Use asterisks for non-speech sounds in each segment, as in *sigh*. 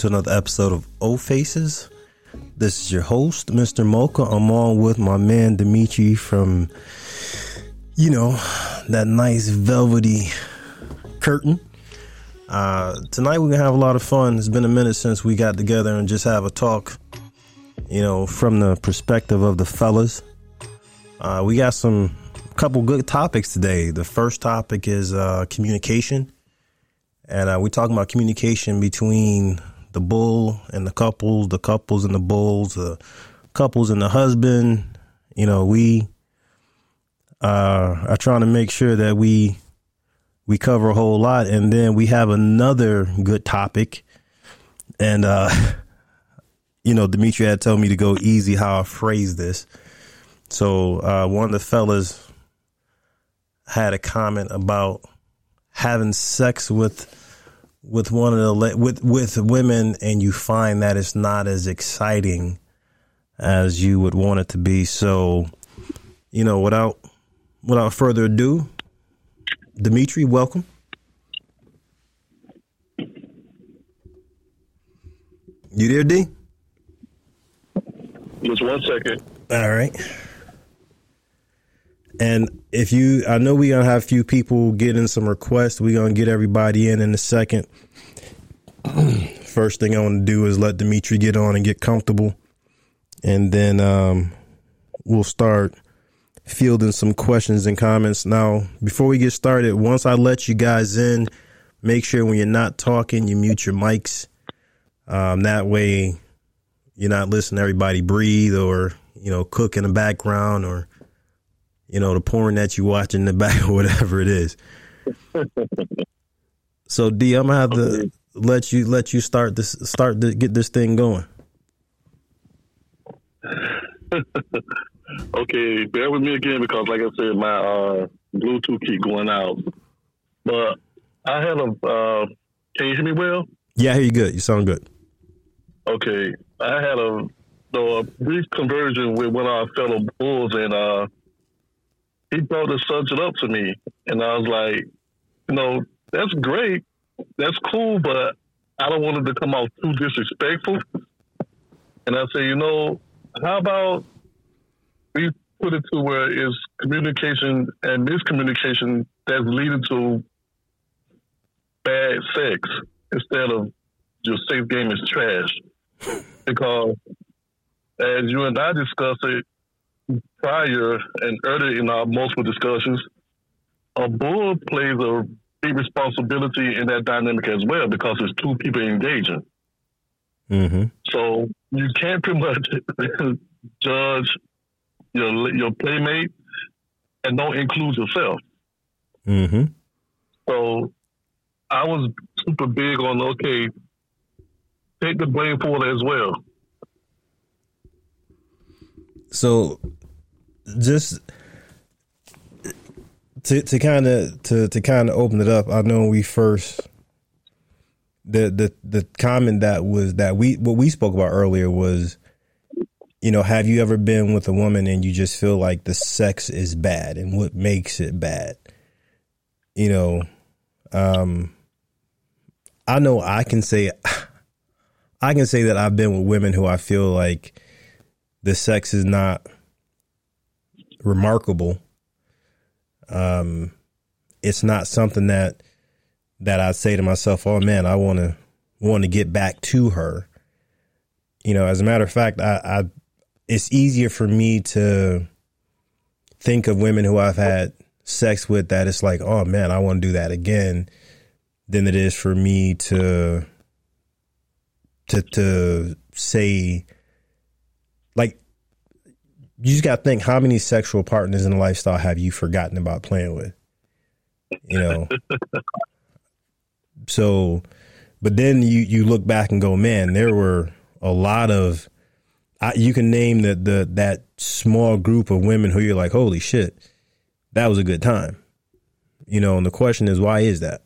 to another episode of O Faces. This is your host, Mr. Mocha. I'm on with my man Dimitri from, you know, that nice velvety curtain. Uh, tonight we're gonna have a lot of fun. It's been a minute since we got together and just have a talk, you know, from the perspective of the fellas. Uh, we got some couple good topics today. The first topic is uh, communication, and uh, we're talking about communication between the bull and the couples, the couples and the bulls, the couples and the husband. You know, we uh, are trying to make sure that we we cover a whole lot, and then we have another good topic, and uh, *laughs* you know, Dimitri had told me to go easy how I phrase this. So uh, one of the fellas had a comment about having sex with with one of the with with women and you find that it's not as exciting as you would want it to be. So you know without without further ado Dimitri welcome. You there D? Just one second. All right and if you, I know we're gonna have a few people getting some requests. We're gonna get everybody in in a second. *clears throat* First thing I want to do is let Dimitri get on and get comfortable, and then um, we'll start fielding some questions and comments. Now, before we get started, once I let you guys in, make sure when you're not talking, you mute your mics. Um, that way, you're not listening to everybody breathe or you know cook in the background or you know, the porn that you watch in the *laughs* back or whatever it is. *laughs* so D, I'm gonna have to let you let you start this start to get this thing going. *laughs* okay, bear with me again because, like I said, my uh, Bluetooth keep going out. But I had a. Uh, can you hear me well? Yeah, I hear you good. You sound good. Okay, I had a, a brief conversion with one of our fellow bulls, and uh, he brought the subject up to me, and I was like, you know, that's great, that's cool, but I don't want it to come out too disrespectful. And I say, you know, how about we put it to where it's communication and miscommunication that's leading to bad sex instead of your safe game is trash. *laughs* Because as you and I discussed it, prior and earlier in our multiple discussions, a bull plays a big responsibility in that dynamic as well because there's two people engaging. Mm-hmm. So you can't pretty much *laughs* judge your your playmate and don't include yourself. Mm-hmm. So I was super big on okay, take the blame for it as well. So just to to kind of to to kind of open it up. I know we first the the the comment that was that we what we spoke about earlier was you know have you ever been with a woman and you just feel like the sex is bad and what makes it bad you know um i know i can say i can say that i've been with women who i feel like the sex is not remarkable. Um, it's not something that that I say to myself, "Oh man, I want to want to get back to her." You know, as a matter of fact, I, I it's easier for me to think of women who I've had sex with that it's like, "Oh man, I want to do that again," than it is for me to to to say like you just got to think how many sexual partners in the lifestyle have you forgotten about playing with? You know. *laughs* so, but then you you look back and go, man, there were a lot of. I, you can name the the that small group of women who you're like, holy shit, that was a good time. You know, and the question is, why is that?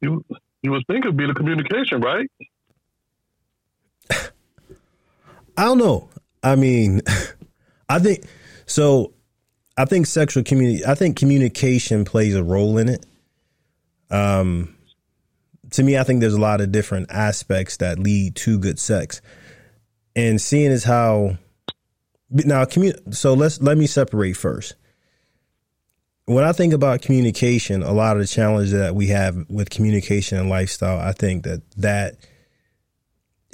You you would think it'd be the communication, right? I don't know. I mean, *laughs* I think so. I think sexual community. I think communication plays a role in it. Um, to me, I think there's a lot of different aspects that lead to good sex, and seeing is how now So let's let me separate first. When I think about communication, a lot of the challenges that we have with communication and lifestyle, I think that that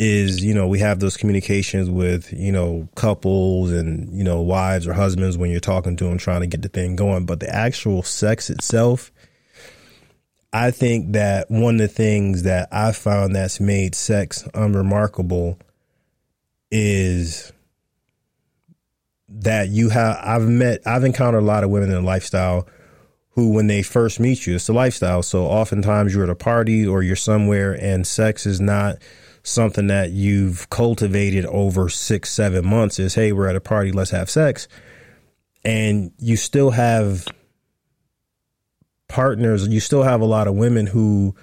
is you know we have those communications with you know couples and you know wives or husbands when you're talking to them trying to get the thing going. But the actual sex itself i think that one of the things that i found that's made sex unremarkable is that you have i've met i've encountered a lot of women in the lifestyle who when they first meet you it's the lifestyle. So oftentimes you're at a party or you're somewhere and sex is not something that you've cultivated over six, seven months is, hey, we're at a party, let's have sex. And you still have partners, you still have a lot of women who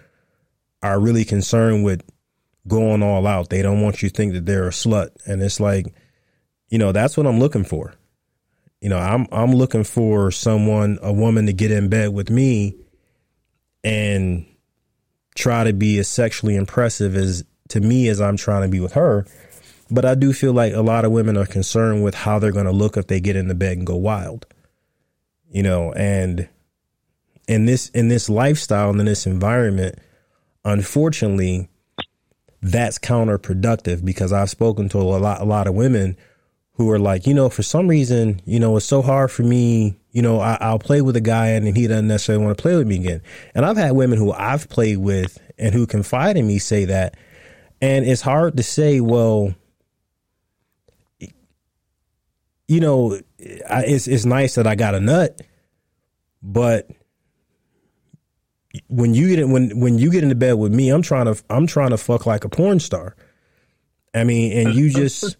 are really concerned with going all out. They don't want you to think that they're a slut. And it's like, you know, that's what I'm looking for. You know, I'm I'm looking for someone, a woman to get in bed with me and try to be as sexually impressive as to me as I'm trying to be with her. But I do feel like a lot of women are concerned with how they're going to look if they get in the bed and go wild. You know, and in this in this lifestyle and in this environment, unfortunately, that's counterproductive because I've spoken to a lot a lot of women who are like, you know, for some reason, you know, it's so hard for me. You know, I, will play with a guy and then he doesn't necessarily want to play with me again. And I've had women who I've played with and who confide in me say that and it's hard to say, well, you know, it's it's nice that I got a nut, but when you get in, when when you get into bed with me, I'm trying to I'm trying to fuck like a porn star. I mean, and you just,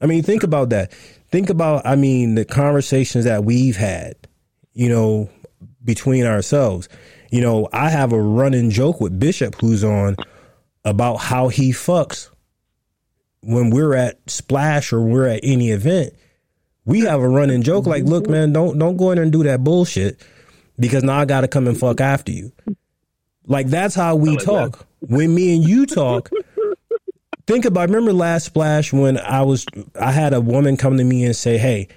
I mean, think about that. Think about, I mean, the conversations that we've had, you know, between ourselves. You know, I have a running joke with Bishop, who's on about how he fucks when we're at Splash or we're at any event, we have a running joke like, "Look, man, don't don't go in there and do that bullshit because now I got to come and fuck after you." Like that's how we talk. When me and you talk, think about. Remember last Splash when I was I had a woman come to me and say, "Hey,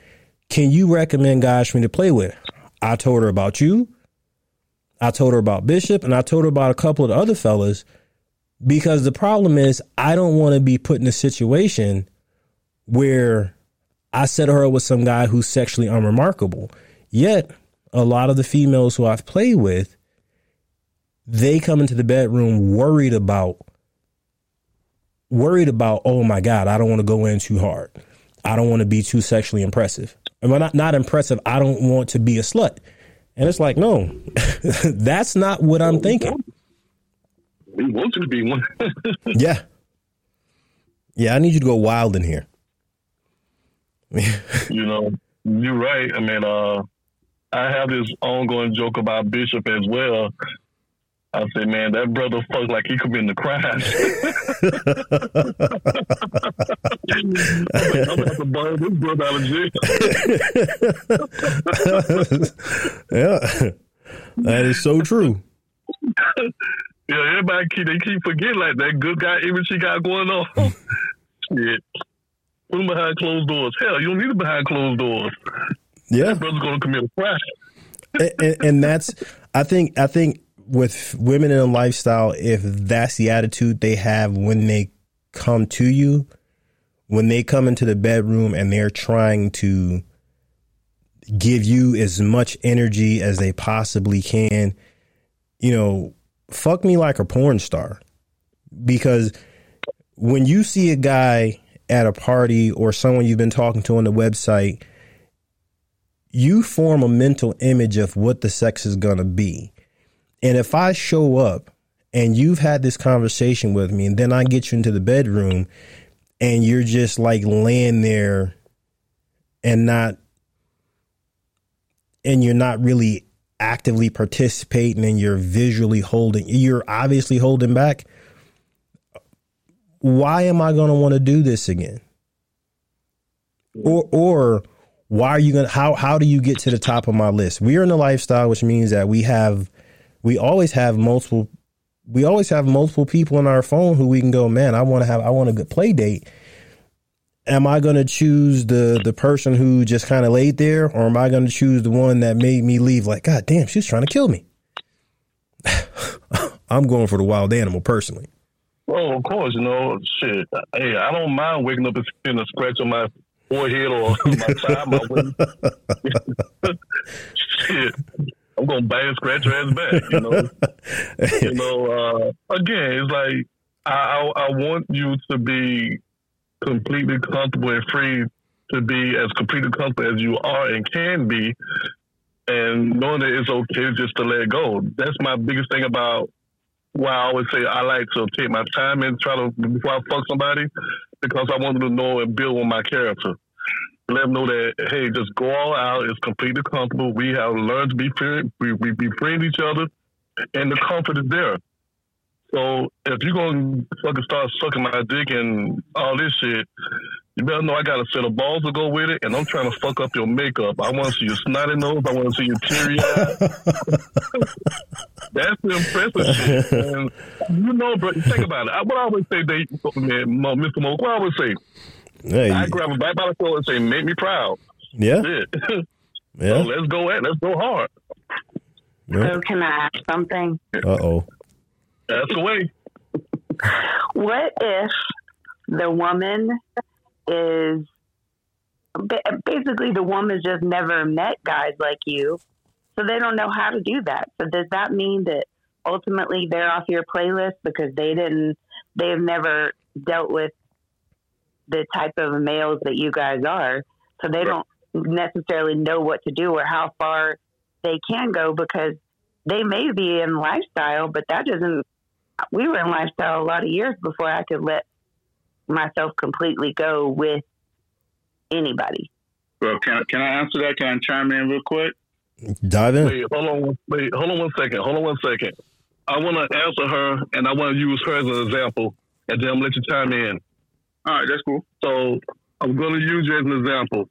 can you recommend guys for me to play with?" I told her about you. I told her about Bishop, and I told her about a couple of the other fellas because the problem is, I don't want to be put in a situation where I set her up with some guy who's sexually unremarkable. Yet, a lot of the females who I've played with, they come into the bedroom worried about worried about, oh my God, I don't want to go in too hard. I don't want to be too sexually impressive. And when not, not impressive, I don't want to be a slut. And it's like, no, *laughs* that's not what I'm thinking we want you to be one. *laughs* yeah. Yeah, I need you to go wild in here. you know, you're right. I mean, uh, I have this ongoing joke about Bishop as well. I say, man, that brother fucked like he committing the crime. *laughs* I'm about to burn this brother out of jail. *laughs* yeah, that is so true. Yeah, everybody keep they keep forgetting like that good guy image she got going on. Oh. *laughs* Shit. Put him behind closed doors. Hell, you don't need him behind closed doors. Yeah. That brother's gonna commit a crime. and, and, and that's I think I think with women in a lifestyle, if that's the attitude they have when they come to you, when they come into the bedroom and they're trying to give you as much energy as they possibly can, you know, fuck me like a porn star because when you see a guy at a party or someone you've been talking to on the website, you form a mental image of what the sex is going to be. And if I show up and you've had this conversation with me and then I get you into the bedroom and you're just like laying there and not and you're not really actively participating and you're visually holding, you're obviously holding back. Why am I going to want to do this again? Or, or why are you going to, how, how do you get to the top of my list? We are in a lifestyle, which means that we have, we always have multiple we always have multiple people in our phone who we can go, man, I want to have I want a good play date. Am I going to choose the the person who just kind of laid there or am I going to choose the one that made me leave like, god damn, she's trying to kill me? *laughs* I'm going for the wild animal personally. Well, of course, you know, shit. Hey, I don't mind waking up and seeing a scratch on my forehead or my side, my waist. *laughs* shit. I'm gonna bang scratch her ass back, you know. you know, uh, again, it's like I, I, I want you to be completely comfortable and free to be as completely comfortable as you are and can be, and knowing that it's okay just to let go. That's my biggest thing about why I always say I like to take my time and try to before I fuck somebody because I want them to know and build on my character. Let them know that hey, just go all out. It's completely comfortable. We have learned to be friend, we, we befriend each other, and the comfort is there. So if you're gonna fucking start sucking my dick and all this shit, you better know I got a set of balls to go with it, and I'm trying to fuck up your makeup. I want to see your snotty nose. I want to see your teary eye. *laughs* That's the impressive shit. And you know, bro, think about it. I, what I always say, they, man, Mr. Mo, what I always say, hey. I grab a bite by the throat and say, make me proud. Yeah. *laughs* yeah. So let's go at Let's go hard. So can I ask something? Uh oh. That's the way. What if the woman is basically the woman's just never met guys like you, so they don't know how to do that. So does that mean that ultimately they're off your playlist because they didn't, they've never dealt with the type of males that you guys are, so they right. don't necessarily know what to do or how far they can go because they may be in lifestyle, but that doesn't. We were in lifestyle a lot of years before I could let myself completely go with anybody. Well, can can I answer that? Can I chime in real quick? Dive in. Wait, hold on. Wait, hold on one second. Hold on one second. I want to answer her, and I want to use her as an example, and then I'm gonna let you chime in. All right, that's cool. So I'm going to use you as an example.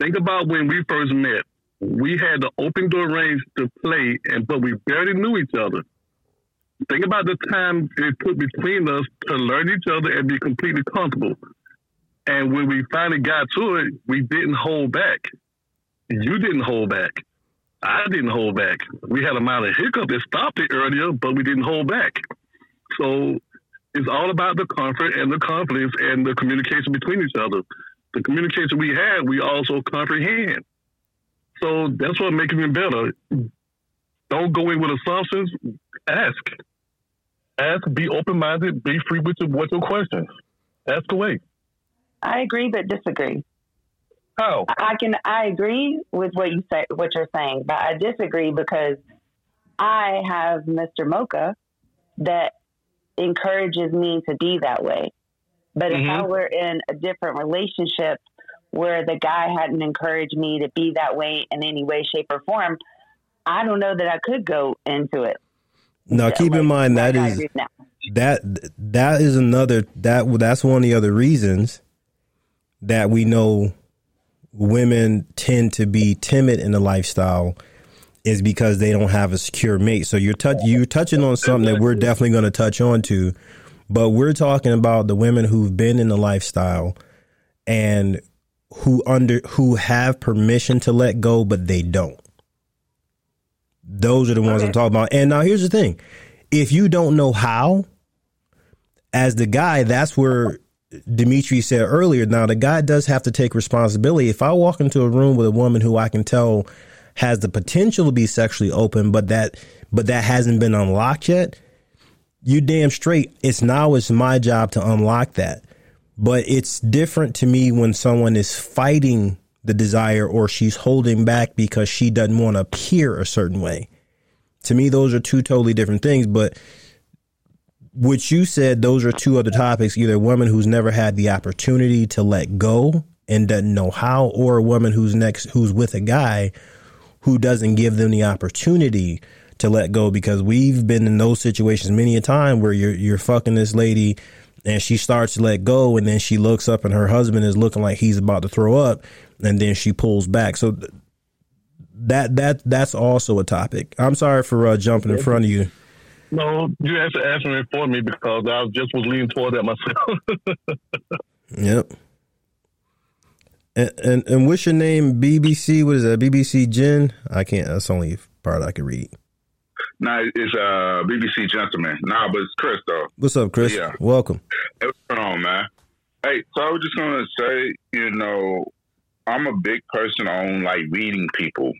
Think about when we first met. We had the open door range to play, and but we barely knew each other. Think about the time it took between us to learn each other and be completely comfortable. And when we finally got to it, we didn't hold back. You didn't hold back. I didn't hold back. We had a minor hiccup that stopped it earlier, but we didn't hold back. So it's all about the comfort and the confidence and the communication between each other. The communication we had, we also comprehend. So that's what makes it better. Don't go in with assumptions. Ask ask, be open minded, be free with your, with your questions. Ask away. I agree, but disagree. How? I can I agree with what you say, what you're saying, but I disagree because I have Mr. Mocha that encourages me to be that way. But mm-hmm. if I mm-hmm. were in a different relationship where the guy hadn't encouraged me to be that way in any way, shape, or form, I don't know that I could go into it. Now, keep in mind that is that that is another that that's one of the other reasons that we know women tend to be timid in the lifestyle is because they don't have a secure mate. So you're touch you're touching on something that we're definitely going to touch on to, but we're talking about the women who've been in the lifestyle and who under who have permission to let go, but they don't. Those are the ones okay. I'm talking about. And now here's the thing. If you don't know how, as the guy, that's where Dimitri said earlier. Now the guy does have to take responsibility. If I walk into a room with a woman who I can tell has the potential to be sexually open, but that but that hasn't been unlocked yet, you damn straight. It's now it's my job to unlock that. But it's different to me when someone is fighting the desire or she's holding back because she doesn't want to appear a certain way. To me, those are two totally different things. But what you said, those are two other topics either a woman who's never had the opportunity to let go and doesn't know how, or a woman who's next, who's with a guy who doesn't give them the opportunity to let go because we've been in those situations many a time where you're you're fucking this lady and she starts to let go and then she looks up and her husband is looking like he's about to throw up and then she pulls back. So th- that that that's also a topic. I'm sorry for uh, jumping in front of you. No, you have to ask me for me because I just was leaning toward that myself. *laughs* Yep. And, and and what's your name? BBC. What is that? BBC Jen. I can't. That's the only part I can read. Nah, it's uh BBC Gentleman. Nah, but it's Chris though. What's up, Chris? Yeah. Welcome. Hey, what's going on, man? Hey, so I was just gonna say, you know, I'm a big person on like reading people,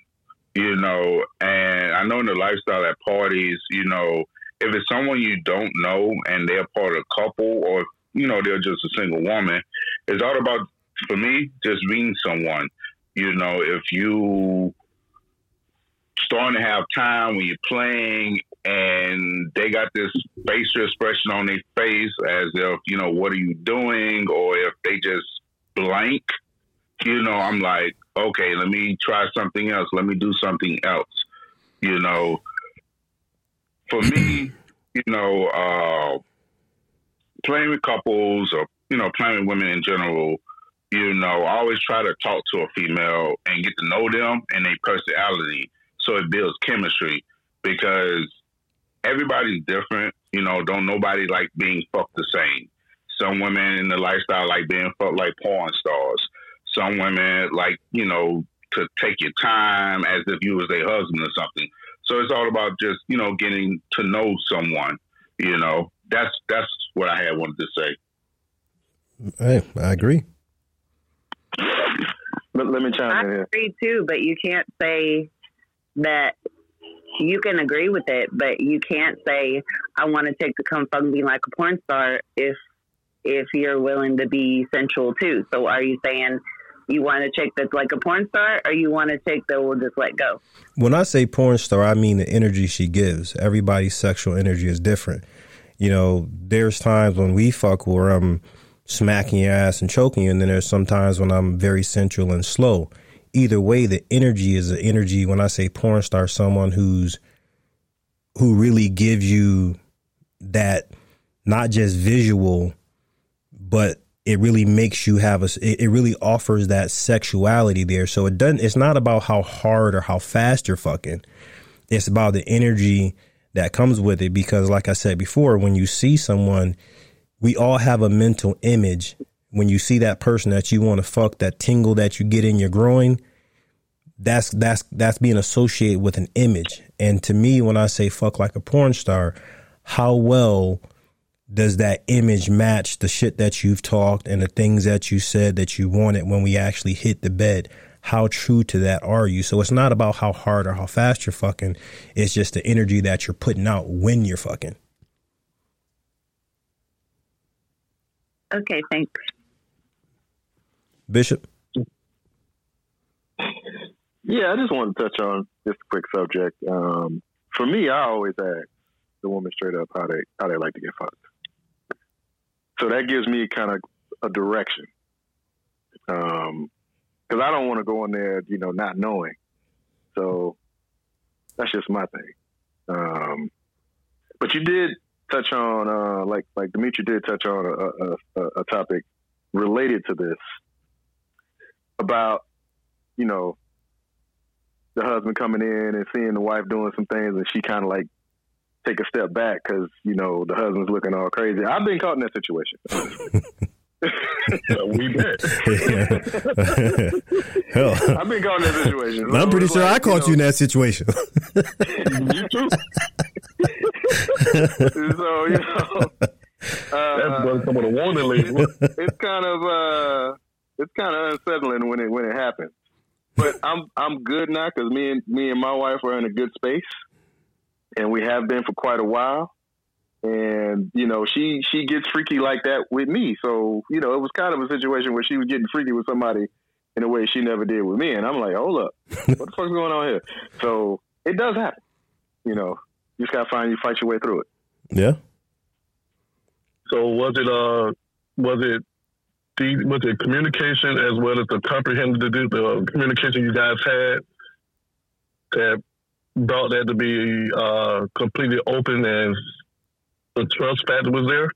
you know, and I know in the lifestyle at parties, you know, if it's someone you don't know and they're part of a couple or you know they're just a single woman, it's all about for me just reading someone. You know, if you starting to have time when you're playing and they got this facial expression on their face as if, you know, what are you doing? Or if they just blank, you know, I'm like, okay, let me try something else. Let me do something else. You know, for me, *clears throat* you know, uh, playing with couples or, you know, playing with women in general, you know, I always try to talk to a female and get to know them and their personality so it builds chemistry because everybody's different. You know, don't nobody like being fucked the same. Some women in the lifestyle like being fucked like porn stars. Some women like, you know, to take your time as if you was their husband or something. So it's all about just, you know, getting to know someone, you know. That's that's what I had wanted to say. Hey, I agree. Let, let me chime I in here. agree too, but you can't say that you can agree with it, but you can't say I want to take the come fuck me like a porn star if if you're willing to be sensual too. So are you saying you want a chick that's like a porn star, or you want a chick that will just let go? When I say porn star, I mean the energy she gives. Everybody's sexual energy is different. You know, there's times when we fuck where I'm smacking your ass and choking you, and then there's sometimes when I'm very sensual and slow. Either way, the energy is the energy. When I say porn star, someone who's who really gives you that not just visual, but it really makes you have a. It, really offers that sexuality there. So it doesn't. It's not about how hard or how fast you're fucking. It's about the energy that comes with it. Because, like I said before, when you see someone, we all have a mental image. When you see that person that you want to fuck, that tingle that you get in your groin, that's that's that's being associated with an image. And to me, when I say fuck like a porn star, how well does that image match the shit that you've talked and the things that you said that you wanted when we actually hit the bed? How true to that are you? So it's not about how hard or how fast you're fucking. It's just the energy that you're putting out when you're fucking. Okay, thanks. Bishop? Yeah, I just want to touch on this quick subject. Um, for me, I always ask the woman straight up how they how they like to get fucked. So that gives me kind of a direction. Um, because I don't want to go in there, you know, not knowing. So that's just my thing. Um, but you did touch on, uh, like like Dimitri did touch on a, a, a, a topic related to this about, you know, the husband coming in and seeing the wife doing some things, and she kind of like take a step back because you know the husband's looking all crazy. I've been caught in that situation. *laughs* we bet. Hell, *laughs* I've been caught in that situation. I'm pretty sure like, I caught you in that situation. *laughs* you too. so you know, That's uh, going to come with warning label. it's kind of uh, it's kind of unsettling when it when it happens. But I'm I'm good now because me and me and my wife are in a good space, and we have been for quite a while. And you know, she she gets freaky like that with me. So you know, it was kind of a situation where she was getting freaky with somebody in a way she never did with me. And I'm like, hold up, *laughs* what the fuck's going on here? So it does happen. You know, you just gotta find you fight your way through it. yeah. So was it uh was it the was it communication as well as the comprehensive the, the communication you guys had that brought that to be uh completely open and the trust factor was there?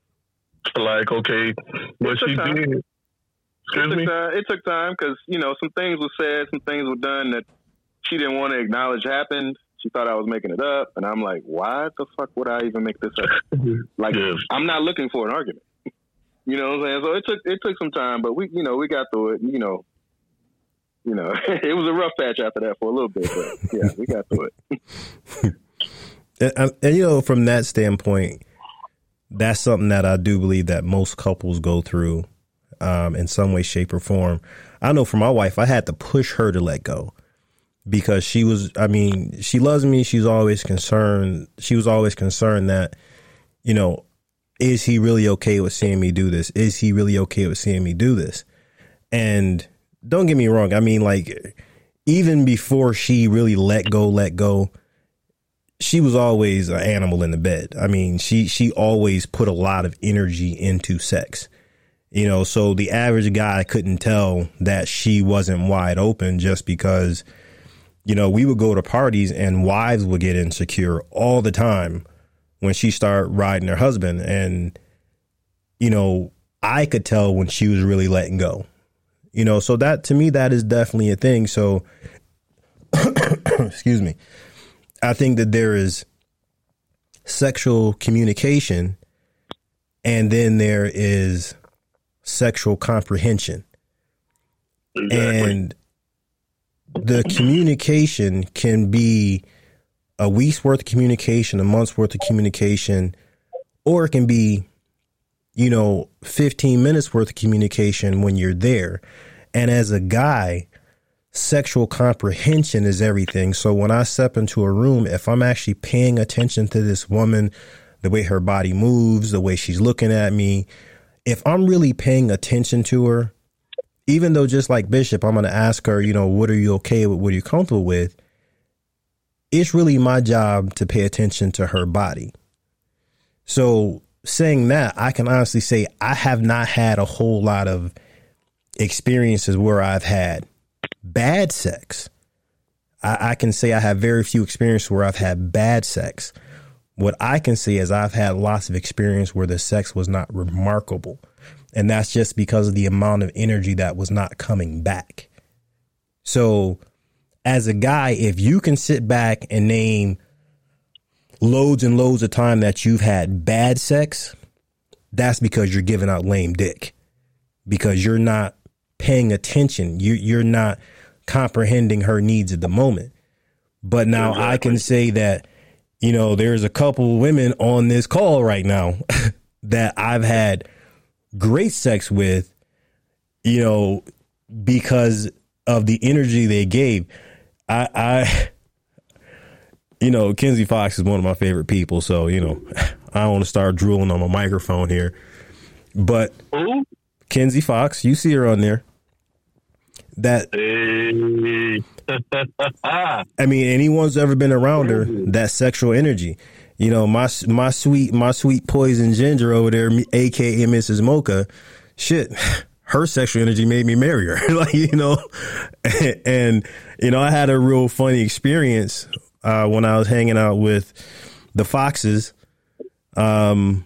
Like okay, what she time. did. It Excuse took me. time. It took time because you know some things were said, some things were done that she didn't want to acknowledge happened. She thought I was making it up, and I'm like, why the fuck would I even make this up? *laughs* Like, Yes. I'm not looking for an argument. *laughs* You know what I'm saying? So it took it took some time, but we you know we got through it. You know, you know *laughs* it was a rough patch after that for a little bit, but yeah, we got through it. *laughs* And, and, you know, from that standpoint, that's something that I do believe that most couples go through um, in some way, shape, or form. I know for my wife, I had to push her to let go because she was, I mean, she loves me. She's always concerned. She was always concerned that, you know, is he really okay with seeing me do this? Is he really okay with seeing me do this? And don't get me wrong. I mean, like, even before she really let go, let go, she was always an animal in the bed. I mean, she she always put a lot of energy into sex. You know, so the average guy couldn't tell that she wasn't wide open just because you know, we would go to parties and wives would get insecure all the time when she started riding her husband and you know, I could tell when she was really letting go. You know, so that to me that is definitely a thing. So *coughs* excuse me. I think that there is sexual communication and then there is sexual comprehension. Exactly. And the communication can be a week's worth of communication, a month's worth of communication, or it can be, you know, 15 minutes worth of communication when you're there. And as a guy, sexual comprehension is everything. So when I step into a room, if I'm actually paying attention to this woman, the way her body moves, the way she's looking at me, if I'm really paying attention to her, even though just like Bishop, I'm going to ask her, you know, what are you okay with? What are you comfortable with? It's really my job to pay attention to her body. So saying that, I can honestly say I have not had a whole lot of experiences where I've had bad sex. I, I can say I have very few experiences where I've had bad sex. What I can say is I've had lots of experience where the sex was not remarkable. And that's just because of the amount of energy that was not coming back. So, as a guy, if you can sit back and name loads and loads of time that you've had bad sex, that's because you're giving out lame dick. Because you're not paying attention. You you're not comprehending her needs at the moment. But now I can say that, you know, there's a couple women on this call right now *laughs* that I've had great sex with, you know, because of the energy they gave. I, I, you know, Kenzie Fox is one of my favorite people. So, you know, *laughs* I don't want to start drooling on my microphone here. But Who? Kenzie Fox, you see her on there. That *laughs* I mean, anyone's ever been around her, mm. that sexual energy. You know, my my sweet my sweet poison ginger over there, aka Mrs. Mocha, shit, *laughs* her sexual energy made me marry her. like you know, and you know, I had a real funny experience uh, when I was hanging out with the Foxes. Um,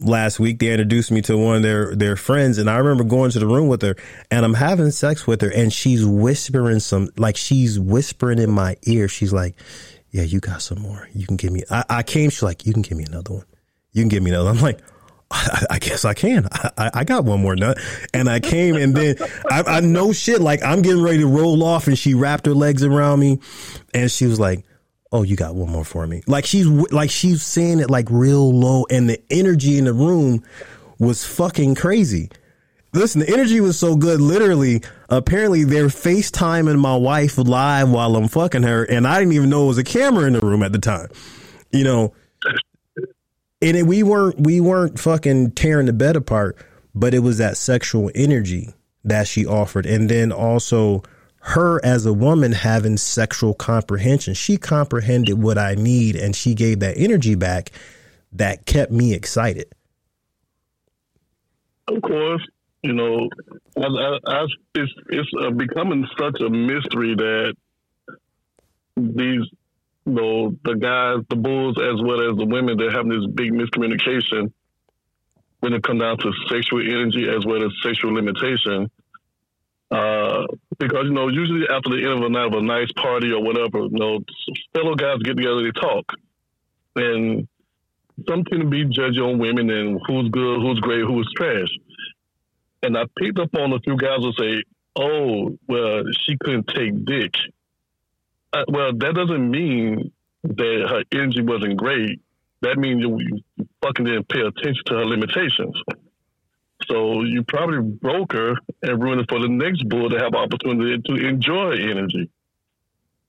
last week they introduced me to one of their their friends and I remember going to the room with her and I'm having sex with her and she's whispering some like she's whispering in my ear she's like yeah you got some more you can give me I, I came she's like you can give me another one you can give me another I'm like I, I guess I can. I, I, got one more nut, and I came, and then I, I know shit. Like I'm getting ready to roll off, and she wrapped her legs around me, and she was like, "Oh, you got one more for me." Like she's like she's saying it like real low, and the energy in the room was fucking crazy. Listen, the energy was so good. Literally, apparently they're FaceTiming my wife live while I'm fucking her, and I didn't even know it was a camera in the room at the time. You know, and it, we weren't we weren't fucking tearing the bed apart, but it was that sexual energy that she offered, and then also her as a woman having sexual comprehension. She comprehended what I need, and she gave that energy back that kept me excited. Of course, you know, I, I, I, it's it's uh, becoming such a mystery that these, you know, the guys, the bulls, as well as the women, they're having this big miscommunication when it comes down to sexual energy as well as sexual limitation. Uh, because you know, usually after the end of a night of a nice party or whatever, you know, fellow guys get together, they talk, and some tend to be judgy on women and who's good, who's great, who's trash. And I picked up on a few guys who say, "Oh, well, she couldn't take dick." Uh, well, that doesn't mean that her energy wasn't great. That means you fucking didn't pay attention to her limitations. So you probably broke her and ruined it for the next bull to have opportunity to enjoy energy.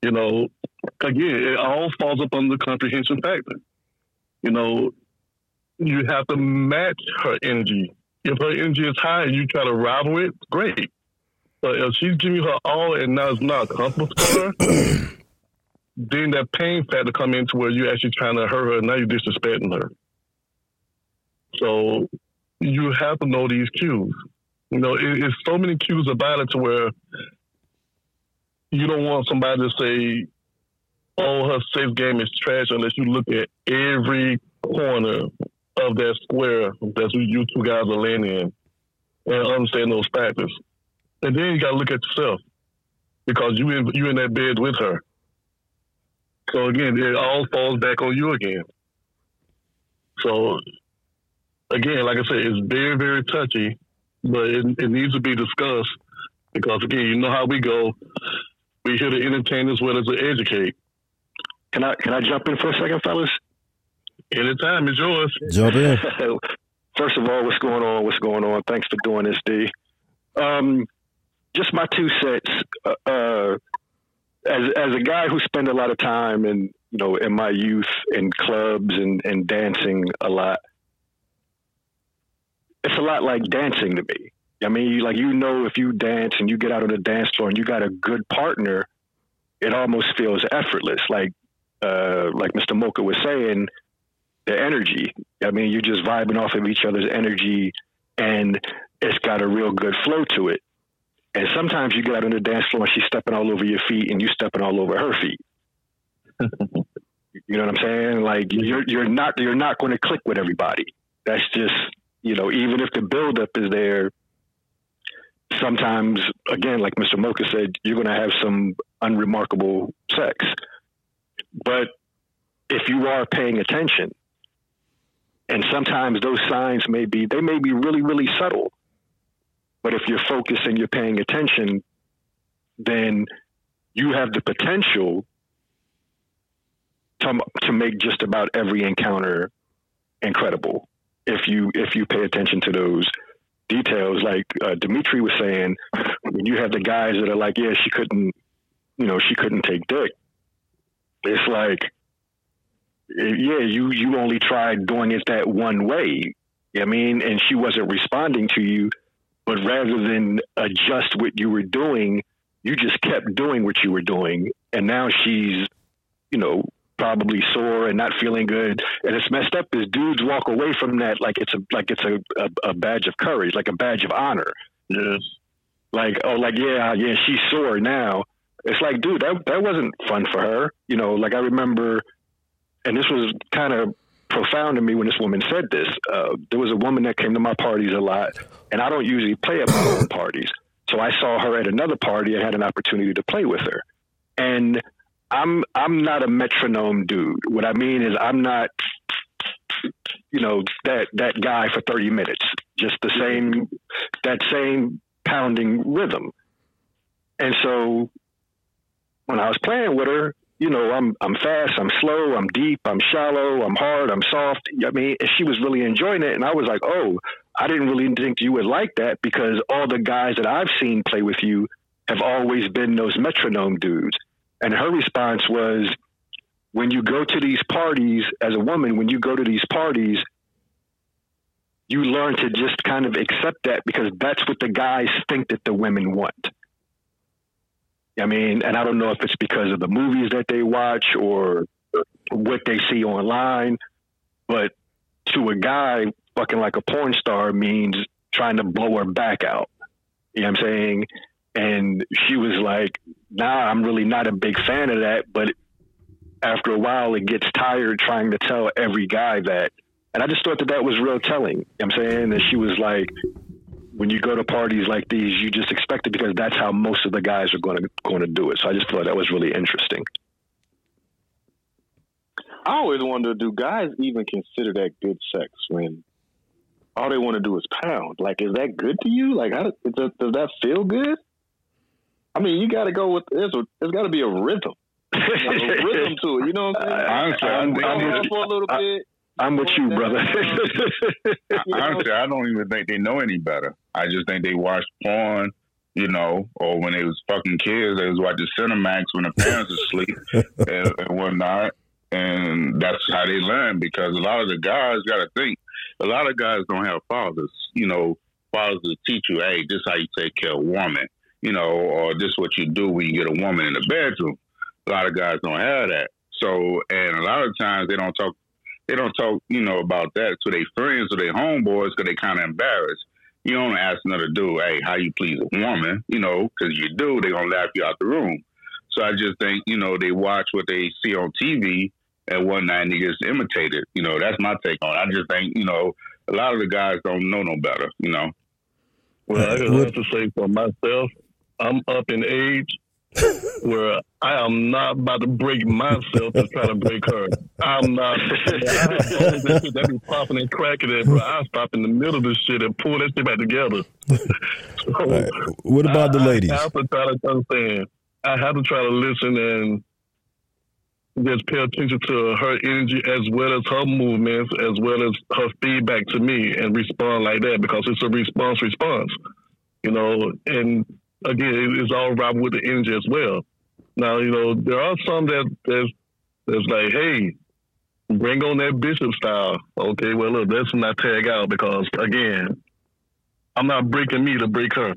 You know, again, it all falls up on the comprehension factor. You know, you have to match her energy. If her energy is high and you try to rival it, great. But if she's giving you her all and now it's not comfortable for her, *clears throat* then that pain factor come into where you're actually trying to hurt her and now you're disrespecting her. So you have to know these cues. You know, it, it's so many cues about it to where you don't want somebody to say, "Oh, her sex game is trash," unless you look at every corner of that square that's what you two guys are laying in and understand those factors. And then you got to look at yourself because you in you in that bed with her. So again, it all falls back on you again. So again, like I said, it's very, very touchy, but it, it needs to be discussed because again, you know how we go. We're here to entertain as well as to educate. Can I can I jump in for a second, fellas? Anytime is yours. Jump in. *laughs* First of all, what's going on? What's going on? Thanks for doing this, D. Um, just my two cents. Uh, uh, as as a guy who spent a lot of time in you know in my youth in clubs and and dancing a lot, it's a lot like dancing to me. I mean, like you know, if you dance and you get out on the dance floor and you got a good partner, it almost feels effortless. Like uh, like Mr. Mocha was saying, the energy. I mean, you're just vibing off of each other's energy, and it's got a real good flow to it. And sometimes you get out on the dance floor and she's stepping all over your feet, and you stepping all over her feet. *laughs* you know what I'm saying? Like you're you're not you're not going to click with everybody. That's just you know, even if the buildup is there, sometimes, again, like Mr. Mocha said, you're going to have some unremarkable sex. But if you are paying attention, and sometimes those signs may be, they may be really, really subtle. But if you're focused and you're paying attention, then you have the potential to, to make just about every encounter incredible if you if you pay attention to those details. Like uh, Dimitri was saying, when you have the guys that are like, yeah, she couldn't, you know, she couldn't take dick. It's like, yeah, you you only tried doing it that one way. I mean, and she wasn't responding to you, but rather than adjust what you were doing, you just kept doing what you were doing, and now she's, you know, probably sore and not feeling good. And it's messed up is dudes walk away from that like it's a like it's a, a, a badge of courage, like a badge of honor. Yes. Like, oh like yeah, yeah, she's sore now. It's like, dude, that that wasn't fun for her. You know, like I remember and this was kind of profound to me when this woman said this. Uh, there was a woman that came to my parties a lot, and I don't usually play at my own *coughs* parties. So I saw her at another party. and had an opportunity to play with her, and I'm I'm not a metronome dude. What I mean is I'm not you know that that guy for 30 minutes. Just the same that same pounding rhythm. And so when I was playing with her, you know, I'm I'm fast, I'm slow, I'm deep, I'm shallow, I'm hard, I'm soft. I mean, she was really enjoying it, and I was like, oh, I didn't really think you would like that because all the guys that I've seen play with you have always been those metronome dudes. And her response was, when you go to these parties as a woman, when you go to these parties, you learn to just kind of accept that because that's what the guys think that the women want. I mean, and I don't know if it's because of the movies that they watch or what they see online, but to a guy, fucking like a porn star means trying to blow her back out. You know what I'm saying? And she was like, nah, I'm really not a big fan of that. But after a while, it gets tired trying to tell every guy that. And I just thought that that was real telling. You know I'm saying that she was like, when you go to parties like these, you just expect it because that's how most of the guys are going to going to do it. So I just thought that was really interesting. I always wonder, do guys even consider that good sex when all they want to do is pound? Like, is that good to you? Like, how does, does, does that feel good? I mean, you got to go with there's a, there's got to be a rhythm, a rhythm to it. You know what I'm saying? Honestly, I'm, I'm- I'm, I'm- for a little I- bit. I'm with you, brother. *laughs* *laughs* Honestly, I don't even think they know any better. I just think they watch porn, you know, or when they was fucking kids, they was watching Cinemax when the parents was asleep *laughs* and, and whatnot. And that's how they learn because a lot of the guys got to think. A lot of guys don't have fathers, you know, fathers to teach you, hey, this is how you take care of a woman, you know, or this is what you do when you get a woman in the bedroom. A lot of guys don't have that. So, and a lot of times they don't talk they don't talk, you know, about that to their friends or their homeboys because they kind of embarrassed. You don't ask another dude, hey, how you please a woman, you know, because you do, they going to laugh you out the room. So I just think, you know, they watch what they see on TV and whatnot and they just imitate it. You know, that's my take on it. I just think, you know, a lot of the guys don't know no better, you know. Well, I just have to say for myself, I'm up in age where I am not about to break myself to try to break her. I'm not. *laughs* That shit that be popping and cracking it, bro. I stop in the middle of this shit and pull that shit back together. *laughs* So, right. What about the I- ladies? I have to try to understand. I have to try to listen and just pay attention to her energy as well as her movements, as well as her feedback to me, and respond like that because it's a response response. You know, and again, it- it's all right with the energy as well. Now, you know, there are some that that's that's like, hey, bring on that bishop style. Okay, well, look, that's when I tag out because again, I'm not breaking me to break her.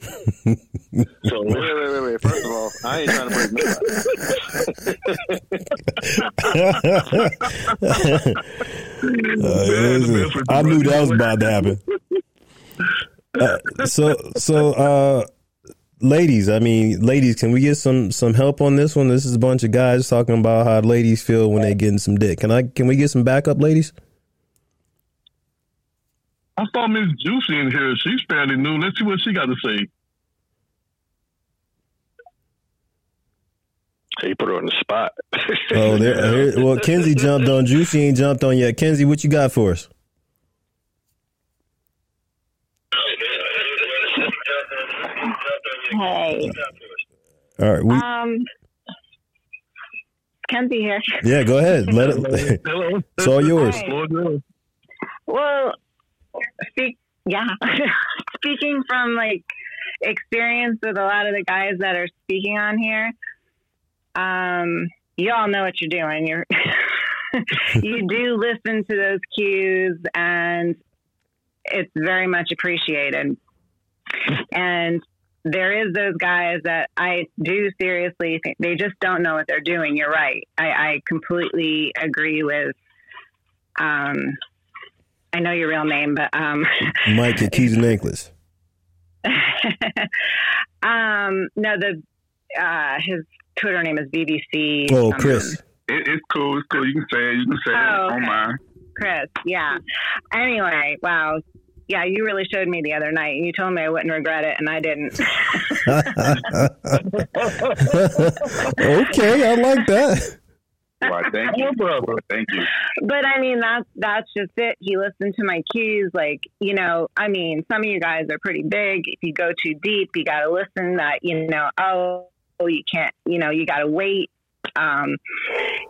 *laughs* so Wait, wait, wait, wait. First of all, I ain't trying to break nobody. *laughs* Uh, I knew that was about to happen. Uh, so, so, uh, ladies, I mean, ladies, can we get some some help on this one? This is a bunch of guys talking about how ladies feel when they getting some dick. Can I? Can we get some backup, ladies? I saw Miss Juicy in here. She's fairly new. Let's see what she got to say. he put her on the spot. Oh, there. here- well, Kenzie jumped on. Juicy ain't jumped on yet. Kenzie, what you got for us? Hey, All right, we um, Kenzie here. yeah, go ahead. Let it. Hello. It's all yours. Hi. Floor yours. Well, speak. Yeah, *laughs* speaking from like experience with a lot of the guys that are speaking on here, um, you all know what you're doing. You're *laughs* you do listen to those cues, and it's very much appreciated. And there is those guys that I do seriously think they just don't know what they're doing. You're right. I, I completely agree with. Um, I know your real name, but um, *laughs* Mike at Keys and Anklets. um, no, the uh, his Twitter name is BBC. Oh, something. Chris. It, it's cool. It's cool. You can say it. You can say Oh, it. okay. Don't. Chris, yeah. Anyway, wow. Yeah, you really showed me the other night. And you told me I wouldn't regret it, and I didn't. *laughs* okay, I like that. Why, thank you. *laughs* No problem. Thank you. but I mean, that's that's just it. He listened to my cues. Like, you know, I mean, some of you guys are pretty big. If you go too deep, you got to listen. That you know, oh, you can't. You know, you got to wait. Um,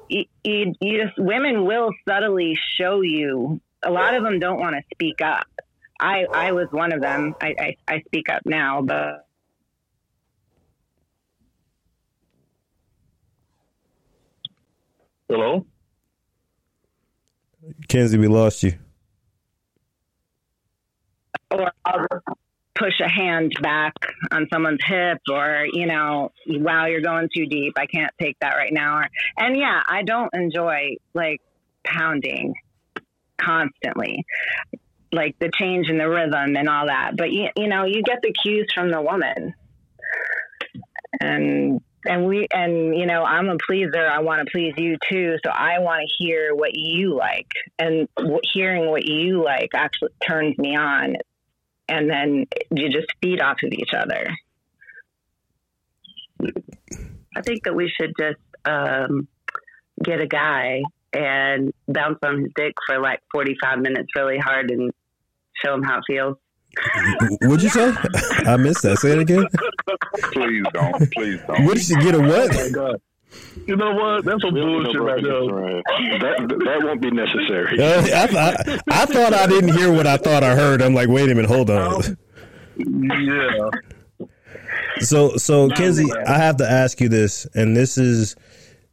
you, you, you just women will subtly show you. A lot of them don't want to speak up. I I was one of them. I I, I speak up now, but. Hello. Kenzie, we lost you. or I'll push a hand back on someone's hip or, you know, wow, you're going too deep. I can't take that right now. And yeah, I don't enjoy like pounding constantly, like the change in the rhythm and all that. But, you, you know, you get the cues from the woman. And, and we, and, you know, I'm a pleaser. I want to please you too. So I want to hear what you like. And w- hearing what you like actually turns me on and then you just feed off of each other. I think that we should just um, get a guy and bounce on his dick for like 45 minutes really hard and show him how it feels. *laughs* What'd you say? I missed that. Say it again. Please don't. Please don't. What did you get a Oh what? my god! You know what? That's some bullshit right there. That that won't be necessary. Uh, I, I, I thought I didn't hear what I thought I heard. I'm like, wait a minute, hold on. Yeah. So, so Kenzie, I have to ask you this, and this is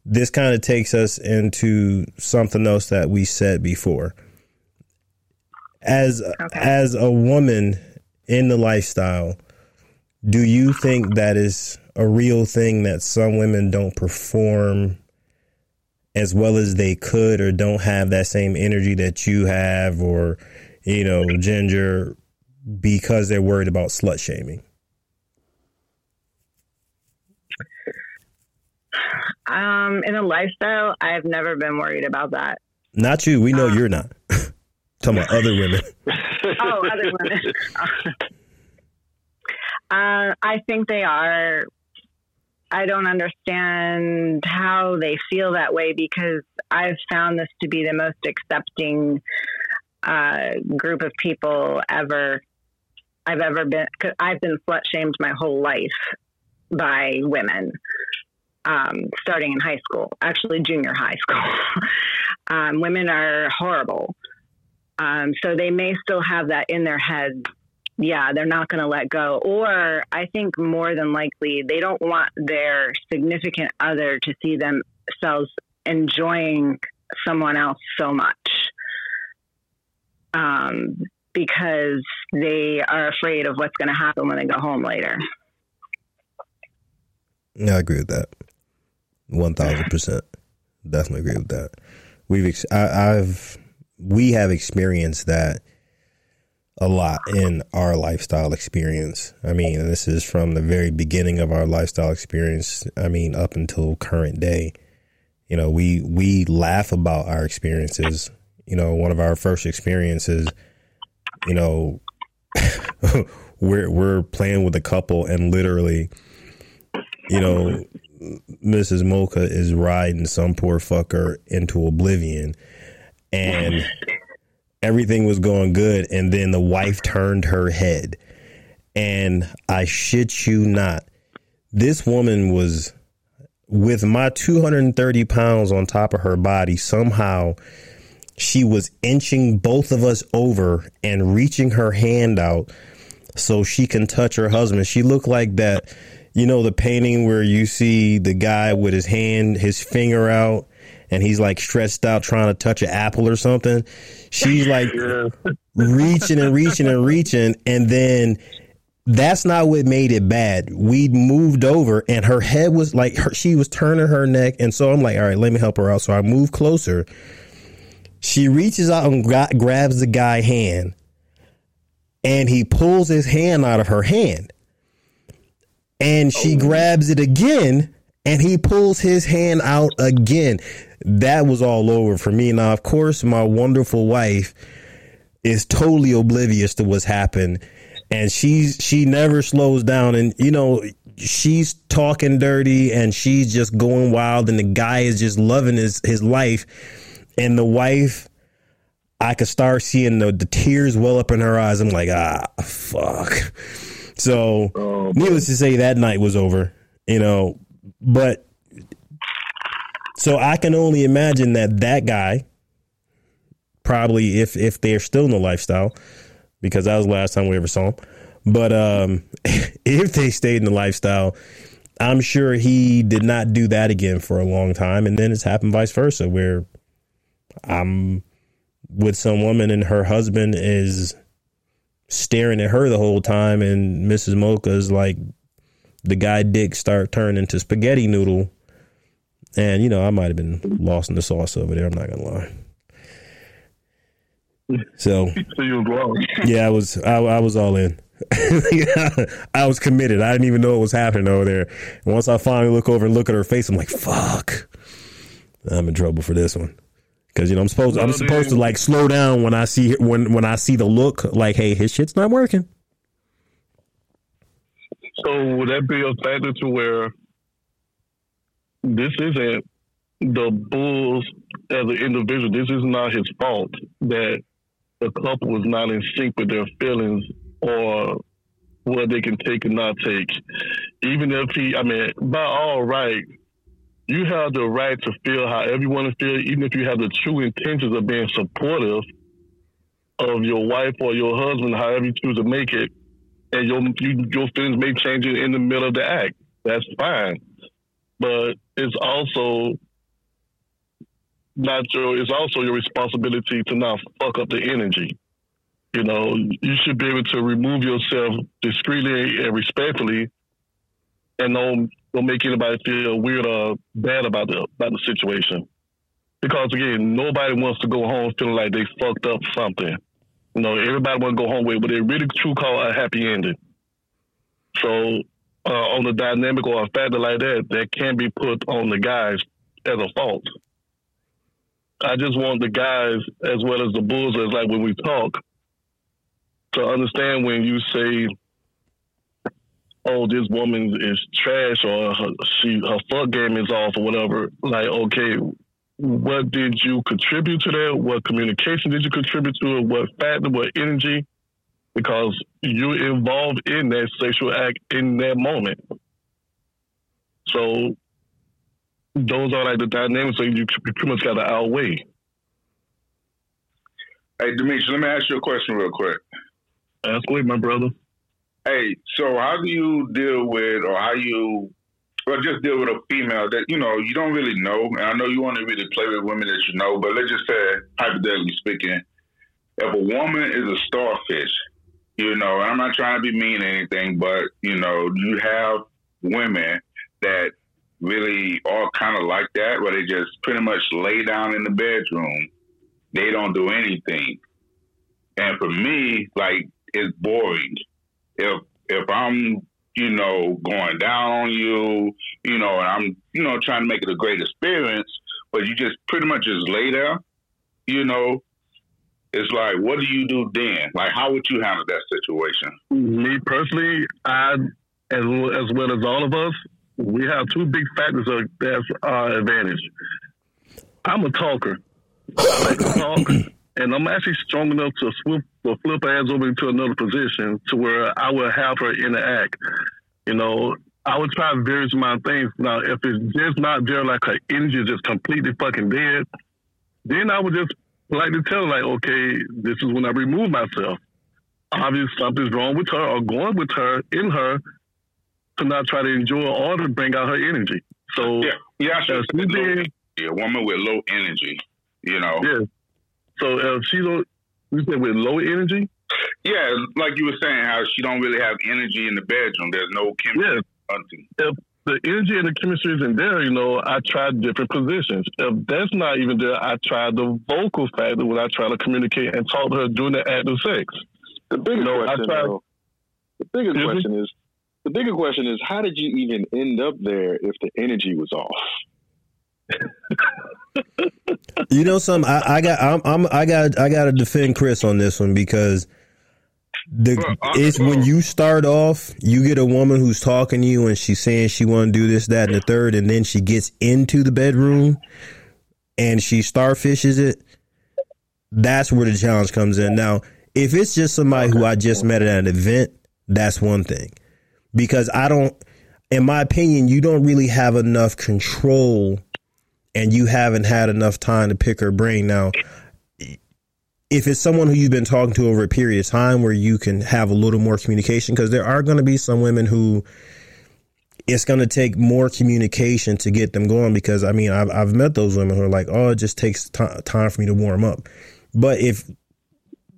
this kind of takes us into something else that we said before. As as a woman in the lifestyle, do you think that is a real thing that some women don't perform as well as they could, or don't have that same energy that you have, or you know, Ginger, because they're worried about slut shaming? Um, in a lifestyle, I've never been worried about that. Not you. We know you're not. *laughs* Talking about other women. *laughs* Oh, other women. *laughs* uh, I think they are. I don't understand how they feel that way because I've found this to be the most accepting uh, group of people ever. I've ever been. Cause I've been slut shamed my whole life by women, um, starting in high school, actually junior high school. *laughs* um, women are horrible. Um, so they may still have that in their heads. Yeah, they're not going to let go. Or I think more than likely, they don't want their significant other to see themselves enjoying someone else so much um, because they are afraid of what's going to happen when they go home later. Yeah, I agree with that. One thousand percent. Definitely agree with that. We've ex- I, I've we have experienced that a lot in our lifestyle experience. I mean, this is from the very beginning of our lifestyle experience. I mean, up until current day. You know, we we laugh about our experiences. You know, one of our first experiences, you know, *laughs* we're we're playing with a couple and literally, you know, Mrs. Mocha is riding some poor fucker into oblivion and everything was going good and then the wife turned her head. And I shit you not this woman was with my 230 pounds on top of her body somehow she was inching both of us over and reaching her hand out so she can touch her husband. She looked like that you know the painting where you see the guy with his hand his finger out and he's like stressed out trying to touch an apple or something she's like *laughs* reaching and reaching and reaching and then that's not what made it bad. We moved over and her head was like her, she was turning her neck and so i'm like all right let me help her out. So i move closer. She reaches out and gra- grabs the guy hand and he pulls his hand out of her hand. And she oh. grabs it again and he pulls his hand out again that was all over for me now of course my wonderful wife is totally oblivious to what's happened and she's she never slows down and you know she's talking dirty and she's just going wild and the guy is just loving his his life and the wife I could start seeing the, the tears well up in her eyes. I'm like, ah, fuck. So, needless to say, that night was over, you know. But so I can only imagine that that guy, probably if if they're still in the lifestyle, because that was the last time we ever saw him. But um, *laughs* if they stayed in the lifestyle, I'm sure he did not do that again for a long time. And then it's happened vice versa, where I'm with some woman and her husband is staring at her the whole time, and Mrs. Mocha is like, the guy dick start turning into spaghetti noodle. And, you know, I might have been lost in the sauce over there. I'm not going to lie. So, *laughs* So you was wrong. *laughs* yeah, I was, I, I was all in. *laughs* I was committed. I didn't even know what was happening over there. And once I finally look over and look at her face, I'm like, fuck. I'm in trouble for this one. Cause you know I'm supposed I'm Well, supposed to like slow down when I see when when I see the look like hey his shit's not working So would that be a factor to where this isn't the Bulls as an individual? This is not his fault that the couple was not in sync with their feelings or what they can take and not take. Even if he, I mean, by all right, you have the right to feel however you want to feel, even if you have the true intentions of being supportive of your wife or your husband, however you choose to make it, and your you, your feelings may change in the middle of the act. That's fine, but it's also not your. It's also your responsibility to not fuck up the energy. You know, you should be able to remove yourself discreetly and respectfully, and don't don't make anybody feel weird or bad about the about the situation. Because again, nobody wants to go home feeling like they fucked up something. You know, everybody want to go home with what they really true call a happy ending. So, uh, on the dynamic or a factor like that, that can be put on the guys as a fault. I just want the guys as well as the bulls, as like when we talk, to understand when you say, "Oh, this woman is trash," or her, she her fuck game is off, or whatever. Like, okay, what did you contribute to that? What communication did you contribute to it? What factor? What energy? Because you're involved in that sexual act in that moment. So those are like the dynamics that you pretty much got to outweigh. Hey, Demetri, let me ask you a question real quick. Ask away, my brother. Hey, so how do you deal with, or how you, well, just deal with a female that you know you don't really know, and I know you want to really play with women that you know, but let's just say, hypothetically speaking, if a woman is a starfish, you know, I'm not trying to be mean or anything, but you know, you have women that really are kind of like that, where they just pretty much lay down in the bedroom. They don't do anything. And for me, like, it's boring. If if I'm, you know, going down on you, you know, and I'm, you know, trying to make it a great experience, but you just pretty much just lay there, you know, it's like, what do you do then? Like, how would you handle that situation? Me personally, I, as well, as well as all of us, we have two big factors of that's our advantage. I'm a talker. I like to talk, *clears throat* and I'm actually strong enough to flip, to flip her ass over into another position to where I will have her interact. You know, I would try various amount of things. Now, if it's just not there, like her energy is just completely fucking dead, then I would just like to tell her, like, okay, this is when I remove myself. Obviously, something's wrong with her or going with her in her to not try to enjoy or to bring out her energy. So Yeah, yeah, I should as we did, a woman with low energy, you know. yeah. So if she don't, you said with low energy, Yeah, like you were saying, how she don't really have energy in the bedroom. There's no chemistry. yeah. If the energy and the chemistry isn't there, you know, I tried different positions. If that's not even there, I tried the vocal factor when I try to communicate and talk to her during the act of sex. The bigger No, I question, tried- though, the bigger Excuse me? question is, the bigger question is, how did you even end up there if the energy was off? You know something? I, I got I'm, I'm I got I got to defend Chris on this one because the it's when you start off, you get a woman who's talking to you and she's saying she want to do this, that, and the third, and then she gets into the bedroom and she starfishes it. That's where the challenge comes in. Now, if it's just somebody who I just met at an event, that's one thing because I don't, in my opinion, you don't really have enough control and you haven't had enough time to pick her brain. Now, if it's someone who you've been talking to over a period of time where you can have a little more communication, because there are going to be some women who it's going to take more communication to get them going. Because I mean, I've, I've met those women who are like, oh, it just takes ti time for me to warm up. But if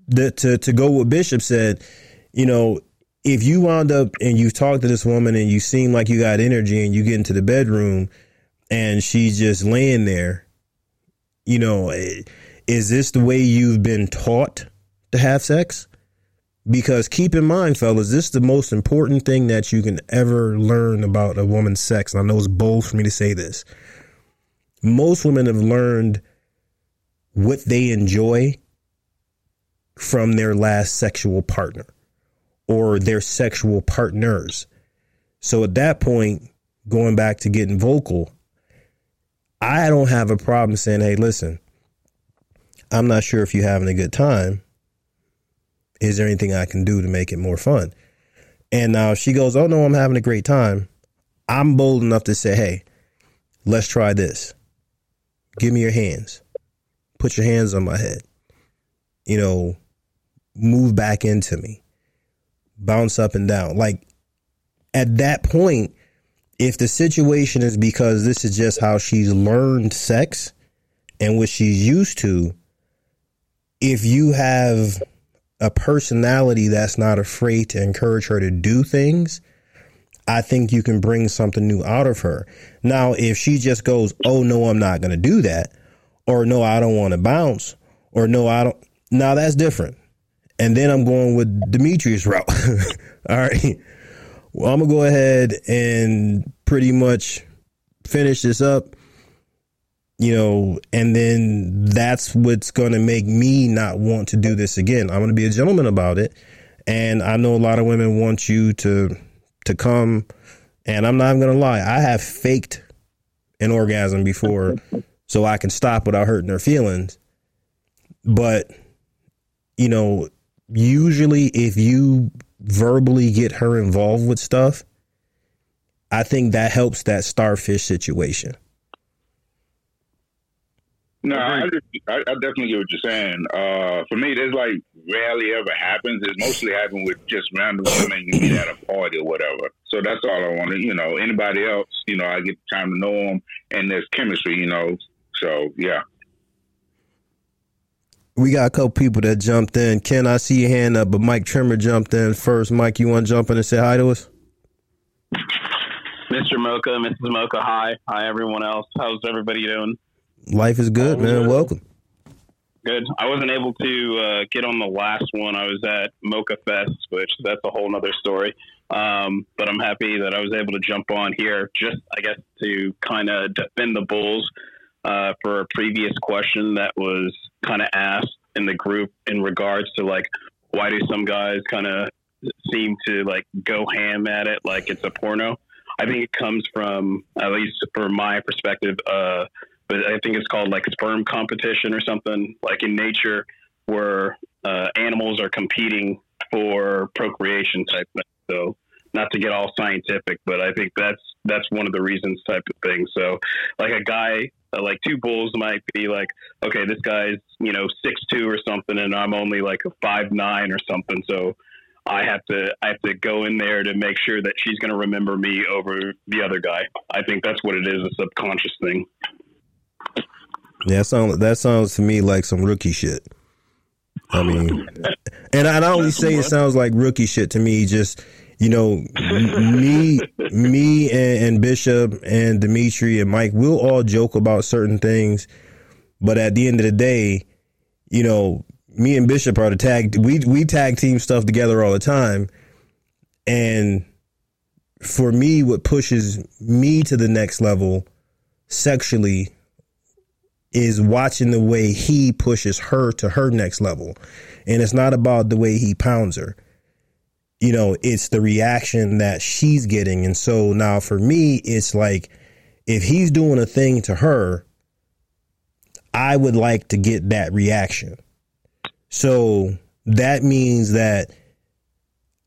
the, to, to go what Bishop said, you know, if you wound up and you talk to this woman and you seem like you got energy and you get into the bedroom and she's just laying there, you know, eh, is this the way you've been taught to have sex? Because keep in mind, fellas, this is the most important thing that you can ever learn about a woman's sex. And I know it's bold for me to say this. Most women have learned what they enjoy from their last sexual partner or their sexual partners. So at that point, going back to getting vocal, I don't have a problem saying, hey, listen, I'm not sure if you're having a good time. Is there anything I can do to make it more fun? And now she goes, oh, no, I'm having a great time. I'm bold enough to say, hey, let's try this. Give me your hands. Put your hands on my head. You know, move back into me. Bounce up and down. Like at that point, if the situation is because this is just how she's learned sex and what she's used to, if you have a personality that's not afraid to encourage her to do things, I think you can bring something new out of her. Now, if she just goes, "Oh no, I'm not going to do that," or "No, I don't want to bounce," or "No, I don't," now that's different. And then I'm going with Demetrius route. *laughs* All right. Well, I'm gonna go ahead and pretty much finish this up. You know, and then that's what's going to make me not want to do this again. I'm going to be a gentleman about it. And I know a lot of women want you to to come and I'm not going to lie, I have faked an orgasm before *laughs* so I can stop without hurting their feelings. But you know, usually if you verbally get her involved with stuff, I think that helps that starfish situation. No, I, I, I, definitely get what you're saying. Uh, for me, this like rarely ever happens. It mostly happens with just random women you meet at a party or whatever. So that's all I want to, you know. Anybody else, you know, I get time to know them, and there's chemistry, you know. So yeah. We got a couple people that jumped in. Ken, I see your hand up, but Mike Trimmer jumped in first. Mike, you want to jump in and say hi to us? Mr. Mocha, Mrs. Mocha, hi. Hi, everyone else. How's everybody doing? Life is good, man. Welcome. Good. I wasn't able to uh, get on the last one. I was at Mocha Fest, which that's a whole other story. Um, but I'm happy that I was able to jump on here just, I guess, to kind of defend the Bulls uh, for a previous question that was kind of asked in the group in regards to like, why do some guys kind of seem to like go ham at it like it's a porno? I think it comes from, at least from my perspective, uh, but I think it's called like sperm competition or something like in nature where uh, animals are competing for procreation type thing. So not to get all scientific, but I think that's that's one of the reasons type of thing. So like a guy uh, like two bulls might be like, okay, this guy's you know six two or something, and I'm only like a five nine or something. So I have to I have to go in there to make sure that she's going to remember me over the other guy. I think that's what it is, a subconscious thing. Yeah, that sounds that sounds to me like some rookie shit. I mean, and I not *laughs* only say it sounds like rookie shit to me, just you know, me, me, and, and, Bishop and Dimitri and Mike, we'll all joke about certain things, but at the end of the day, you know, me and Bishop are the tag. We we tag team stuff together all the time, and for me, what pushes me to the next level sexually is watching the way he pushes her to her next level. And it's not about the way he pounds her. You know, it's the reaction that she's getting. And so now for me, it's like if he's doing a thing to her, I would like to get that reaction. So that means that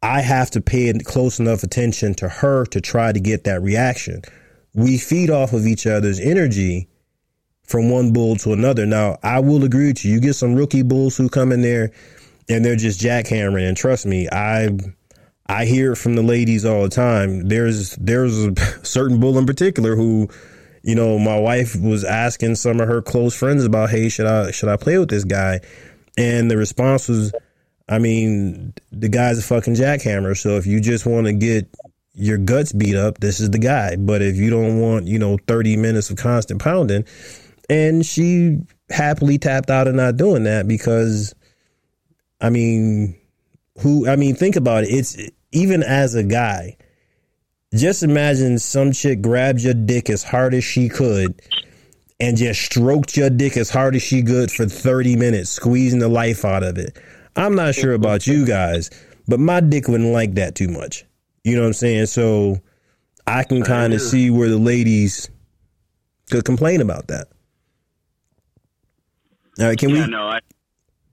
I have to pay close enough attention to her to try to get that reaction. We feed off of each other's energy from one bull to another. Now, I will agree with you. You get some rookie bulls who come in there and they're just jackhammering. And trust me, I I hear it from the ladies all the time. There's there's a *laughs* certain bull in particular who, you know, my wife was asking some of her close friends about, hey, should I should I play with this guy? And the response was, I mean, the guy's a fucking jackhammer. So if you just want to get your guts beat up, this is the guy. But if you don't want, you know, 30 minutes of constant pounding, and she happily tapped out of not doing that because, I mean, who, I mean, think about it. It's even as a guy, just imagine some chick grabbed your dick as hard as she could and just stroked your dick as hard as she could for 30 minutes, squeezing the life out of it. I'm not sure about you guys, but my dick wouldn't like that too much. You know what I'm saying? So I can kind of see where the ladies could complain about that. All right, can yeah, we? no, I,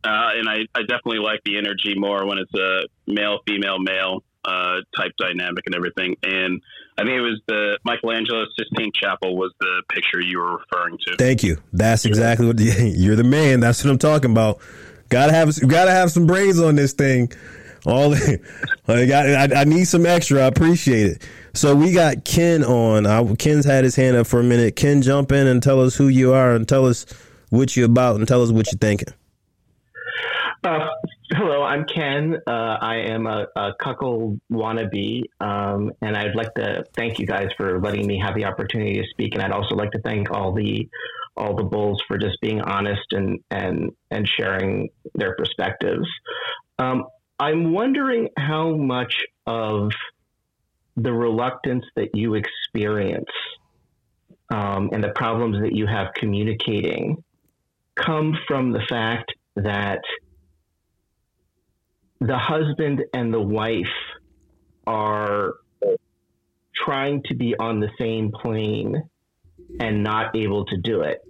uh, and I, I definitely like the energy more when it's a male, female, male uh, type dynamic and everything. And I think it was the Michelangelo Sistine Chapel was the picture you were referring to. Thank you. That's exactly what *laughs* you're the man. That's what I'm talking about. Gotta have gotta have some brains on this thing. All *laughs* I got. I, I need some extra. I appreciate it. So we got Ken on. I, Ken's had his hand up for a minute. Ken, jump in and tell us who you are and tell us what you're about and tell us what you're thinking. Uh, hello, I'm Ken. Uh, I am a, a cuckold wannabe, um, and I'd like to thank you guys for letting me have the opportunity to speak. And I'd also like to thank all the all the bulls for just being honest and and and sharing their perspectives. Um, I'm wondering how much of the reluctance that you experience um, and the problems that you have communicating come from the fact that the husband and the wife are trying to be on the same plane and not able to do it.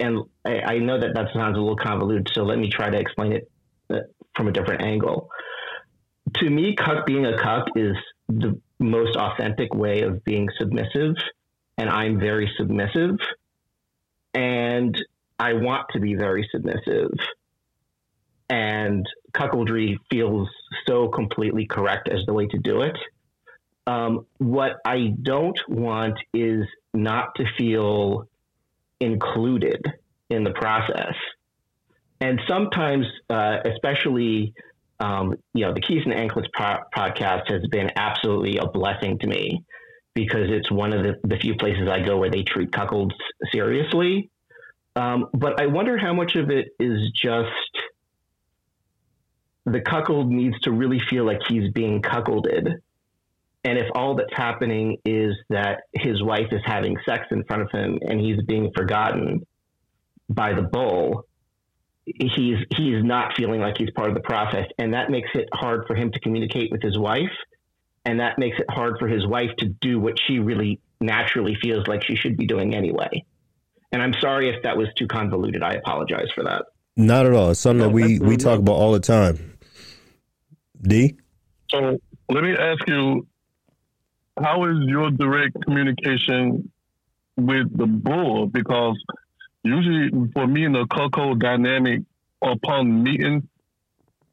And I, I know that that sounds a little convoluted, so let me try to explain it uh, from a different angle. To me, cuck being a cuck is the most authentic way of being submissive, and I'm very submissive, and I want to be very submissive and cuckoldry feels so completely correct as the way to do it. Um, what I don't want is not to feel included in the process. And sometimes, uh, especially, um, you know, the Keys and Anklets po- podcast has been absolutely a blessing to me because it's one of the, the few places I go where they treat cuckolds seriously. Um, but I wonder how much of it is just the cuckold needs to really feel like he's being cuckolded. And if all that's happening is that his wife is having sex in front of him and he's being forgotten by the bull, he's he's not feeling like he's part of the process, and that makes it hard for him to communicate with his wife, and that makes it hard for his wife to do what she really naturally feels like she should be doing anyway. And I'm sorry if that was too convoluted. I apologize for that. Not at all. It's something that we we talk about all the time. D. So let me ask you, how is your direct communication with the bull? Because usually for me in the cuckold dynamic, upon meeting,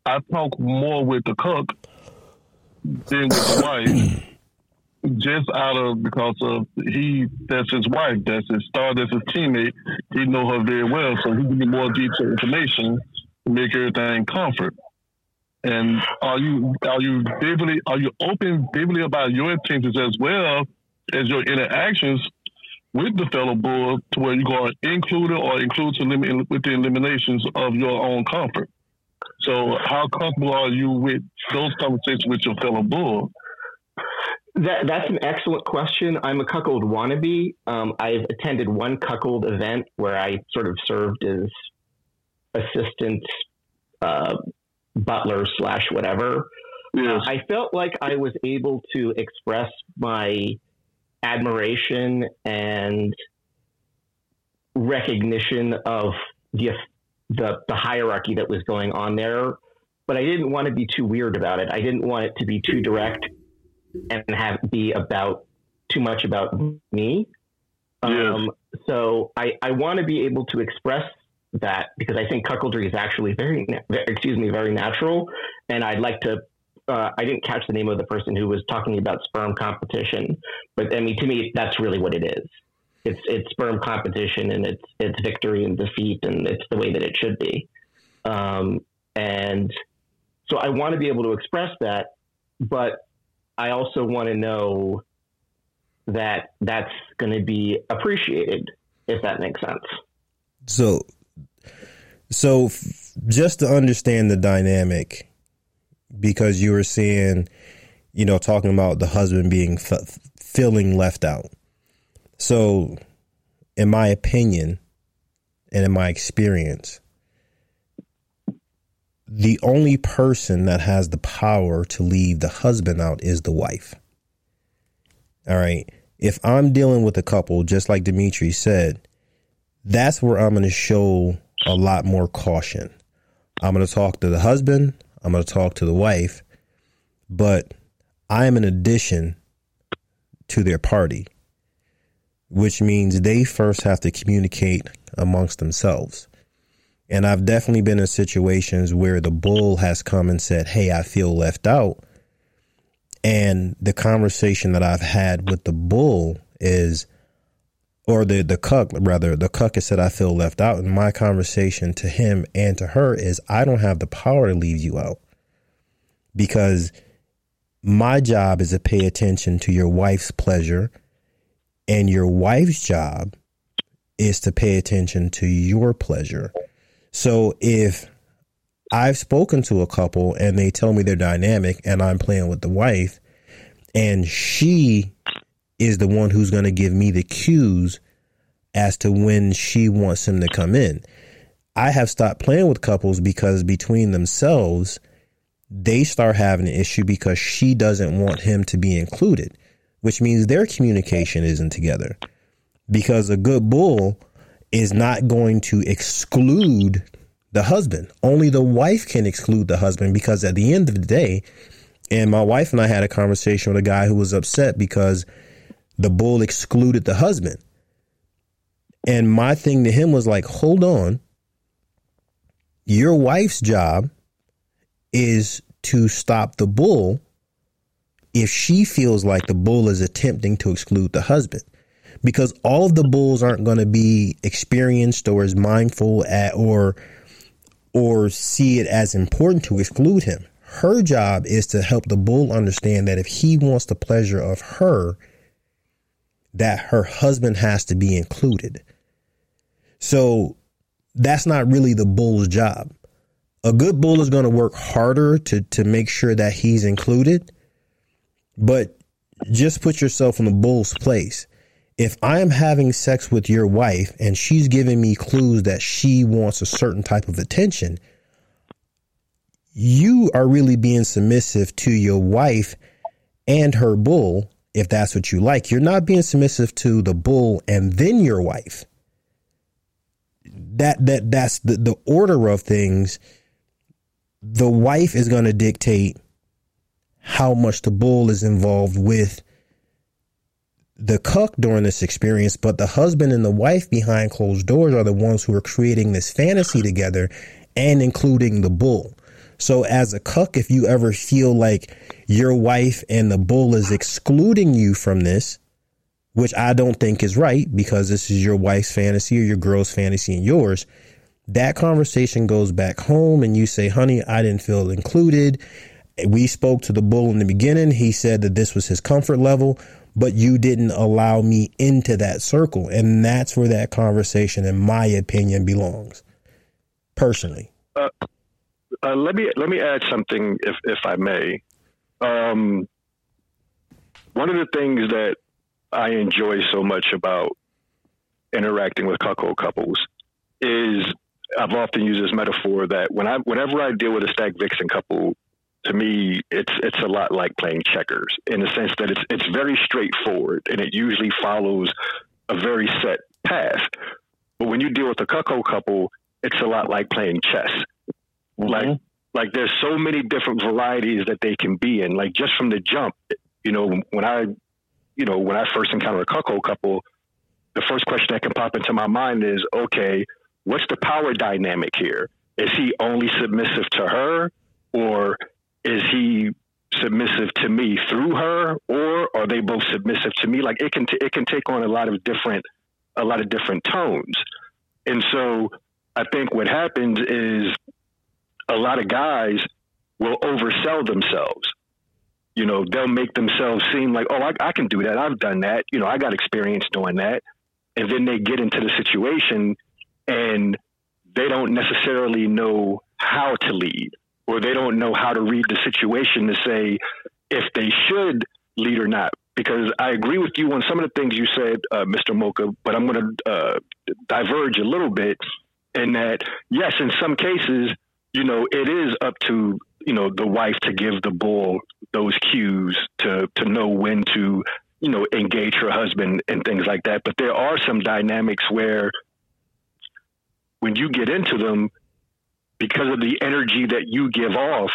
I talk more with the cuck than with the wife. *clears throat* Just out of because of he that's his wife, that's his star, that's his teammate. He know her very well, so he can get more detailed information to make everything comfort. And are you are you vividly are you open vividly about your intentions as well as your interactions with the fellow bull to where you go include it or include to limit with the eliminations of your own comfort. So how comfortable are you with those conversations with your fellow bull? That, that's an excellent question. I'm a cuckold wannabe. Um, I've attended one cuckold event where I sort of served as assistant uh, butler slash whatever. Uh, I felt like I was able to express my admiration and recognition of the, the the hierarchy that was going on there, but I didn't want to be too weird about it. I didn't want it to be too direct and have be about too much about me. Um, so I, I want to be able to express that because I think cuckoldry is actually very, excuse me, very natural. And I'd like to, uh, I didn't catch the name of the person who was talking about sperm competition, but I mean, to me, that's really what it is. It's, it's sperm competition and it's, it's victory and defeat and it's the way that it should be. Um, and so I want to be able to express that, but I also want to know that that's going to be appreciated, if that makes sense. So so, just to understand the dynamic, because you were saying, you know, talking about the husband being f- feeling left out. So, in my opinion, and in my experience, the only person that has the power to leave the husband out is the wife. All right. If I'm dealing with a couple, just like Dimitri said, that's where I'm going to show a lot more caution. I'm going to talk to the husband, I'm going to talk to the wife, but I am an addition to their party, which means they first have to communicate amongst themselves. And I've definitely been in situations where the bull has come and said, Hey, I feel left out. And the conversation that I've had with the bull is, or the, the cuck, rather, the cuck has said, I feel left out. And my conversation to him and to her is, I don't have the power to leave you out because my job is to pay attention to your wife's pleasure, and your wife's job is to pay attention to your pleasure. So if I've spoken to a couple and they tell me they're dynamic and I'm playing with the wife, and she is the one who's going to give me the cues as to when she wants him to come in. I have stopped playing with couples because between themselves, they start having an issue because she doesn't want him to be included, which means their communication isn't together. Because a good bull is not going to exclude the husband. Only the wife can exclude the husband because at the end of the day, and my wife and I had a conversation with a guy who was upset because the bull excluded the husband. And my thing to him was like, hold on. Your wife's job is to stop the bull if she feels like the bull is attempting to exclude the husband. Because all of the bulls aren't going to be experienced or as mindful at or or see it as important to exclude him. Her job is to help the bull understand that if he wants the pleasure of her, that her husband has to be included. So that's not really the bull's job a good bull is going to work harder to to make sure that he's included. But just put yourself in the bull's place. If I am having sex with your wife and she's giving me clues that she wants a certain type of attention, you are really being submissive to your wife and her bull if that's what you like. You're not being submissive to the bull and then your wife. That that that's the, the order of things the wife is going to dictate how much the bull is involved with the cuck during this experience, but the husband and the wife behind closed doors are the ones who are creating this fantasy together and including the bull. So, as a cuck, if you ever feel like your wife and the bull is excluding you from this, which I don't think is right because this is your wife's fantasy or your girl's fantasy and yours, that conversation goes back home and you say, honey, I didn't feel included. We spoke to the bull in the beginning. He said that this was his comfort level, but you didn't allow me into that circle. And that's where that conversation, in my opinion, belongs personally. Uh, uh, let me let me add something, if if I may. Um, one of the things that I enjoy so much about interacting with cuckold couples is I've often used this metaphor that when I whenever I deal with a stag vixen couple, to me it's it's a lot like playing checkers in the sense that it's it's very straightforward and it usually follows a very set path. But when you deal with a cuckold couple, it's a lot like playing chess. Mm-hmm. Like like there's so many different varieties that they can be in. Like just from the jump, you know, when I you know, when I first encounter a cuckold couple, the first question that can pop into my mind is, okay, what's the power dynamic here? Is he only submissive to her, or is he submissive to me through her, or are they both submissive to me? Like it can t- it can take on a lot of different a lot of different tones, and so I think what happens is a lot of guys will oversell themselves. You know, they'll make themselves seem like, oh, I, I can do that. I've done that. You know, I got experience doing that. And then they get into the situation and they don't necessarily know how to lead or they don't know how to read the situation to say if they should lead or not. Because I agree with you on some of the things you said, uh, Mr. Mocha, but I'm going to uh, diverge a little bit in that, yes, in some cases, you know, it is up to, you know, the wife to give the bull those cues to, to know when to you know, engage her husband and things like that. But there are some dynamics where when you get into them, because of the energy that you give off,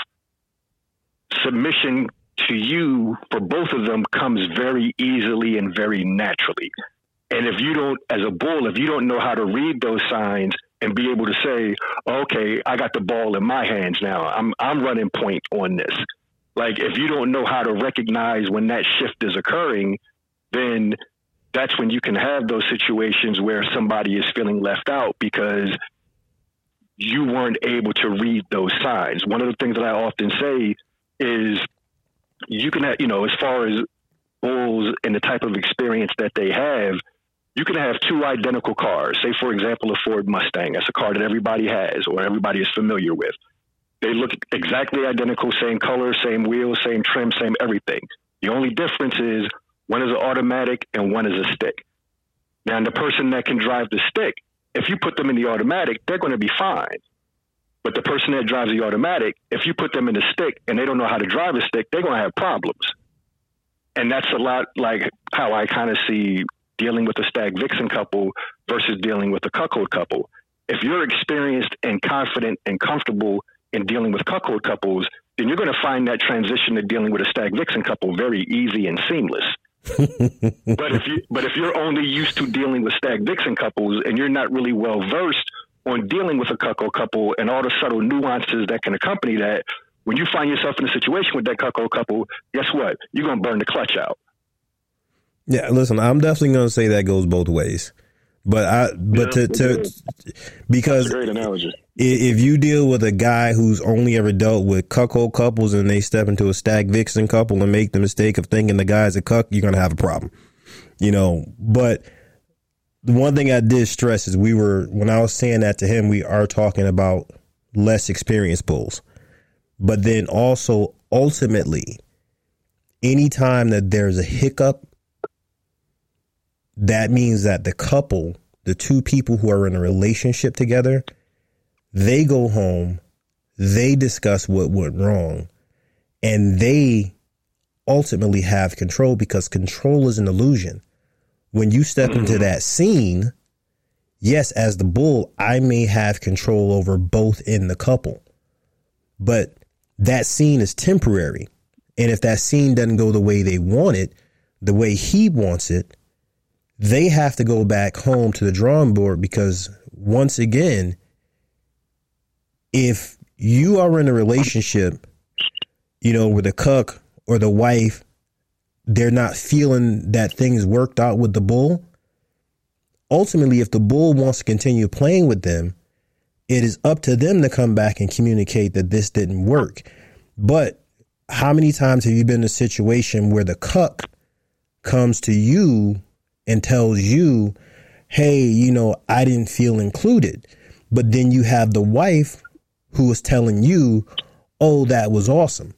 submission to you for both of them comes very easily and very naturally. And if you don't, as a bull, if you don't know how to read those signs and be able to say, okay, I got the ball in my hands now. I'm I'm running point on this. Like if you don't know how to recognize when that shift is occurring, then that's when you can have those situations where somebody is feeling left out because you weren't able to read those signs. One of the things that I often say is you can have, you know, as far as bulls and the type of experience that they have, you can have two identical cars. Say, for example, a Ford Mustang. That's a car that everybody has or everybody is familiar with. They look exactly identical, same color, same wheels, same trim, same everything. The only difference is one is an automatic and one is a stick. Now, the person that can drive the stick, if you put them in the automatic, they're going to be fine. But the person that drives the automatic, if you put them in the stick and they don't know how to drive a stick, they're going to have problems. And that's a lot like how I kind of see dealing with a stag vixen couple versus dealing with a cuckold couple. If you're experienced and confident and comfortable in dealing with cuckold couples, then you're going to find that transition to dealing with a stag vixen couple very easy and seamless. But if you but if you're only used to dealing with stag vixen couples and you're not really well versed on dealing with a cuckold couple and all the subtle nuances that can accompany that, when you find yourself in a situation with that cuckold couple, guess what? You're gonna burn the clutch out. Yeah, listen, I'm definitely to say that goes both ways. But I, but Yeah, to, to because Great analogy. if you deal with a guy who's only ever dealt with cuckold couples and they step into a stag vixen couple and make the mistake of thinking the guy's a cuck, you're gonna have a problem. You know, but the one thing I did stress is we were when I was saying that to him, we are talking about less experienced bulls. But then also ultimately, anytime that there's a hiccup, that means that the couple, the two people who are in a relationship together, they go home, they discuss what went wrong, and they ultimately have control because control is an illusion. When you step into mm-hmm. that scene, yes, as the bull, I may have control over both in the couple, but that scene is temporary. And if that scene doesn't go the way they want it, the way he wants it, they have to go back home to the drawing board because once again, if you are in a relationship, you know, with a cuck or the wife, they're not feeling that things worked out with the bull. Ultimately, if the bull wants to continue playing with them, it is up to them to come back and communicate that this didn't work. But how many times have you been in a situation where the cuck comes to you and tells you, hey, you know, I didn't feel included. But then you have the wife who is telling you, oh, that was awesome.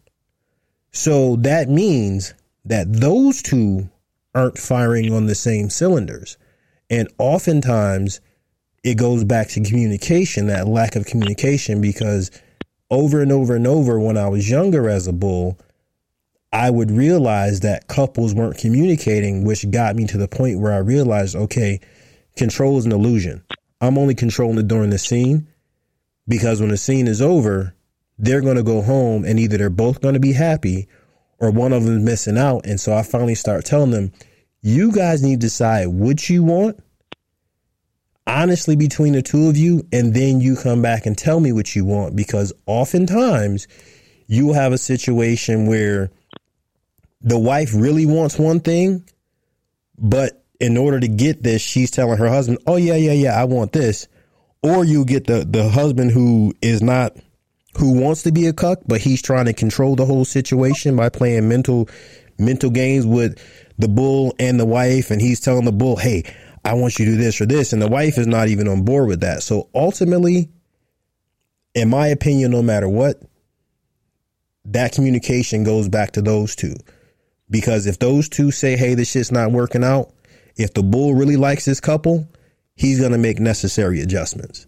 So that means that those two aren't firing on the same cylinders. And oftentimes it goes back to communication, that lack of communication, because over and over and over when I was younger as a bull, I would realize that couples weren't communicating, which got me to the point where I realized, okay, control is an illusion. I'm only controlling it during the scene because when the scene is over, they're going to go home and either they're both going to be happy or one of them is missing out. And so I finally start telling them, you guys need to decide what you want honestly between the two of you, and then you come back and tell me what you want because oftentimes you will have a situation where the wife really wants one thing, but in order to get this, she's telling her husband, "Oh yeah, yeah, yeah, I want this," or you get the the husband who is not who wants to be a cuck, but he's trying to control the whole situation by playing mental mental games with the bull and the wife, and he's telling the bull, "Hey, I want you to do this or this," and the wife is not even on board with that. So ultimately, in my opinion, no matter what, that communication goes back to those two. Because if those two say, hey, this shit's not working out, if the bull really likes this couple, he's going to make necessary adjustments.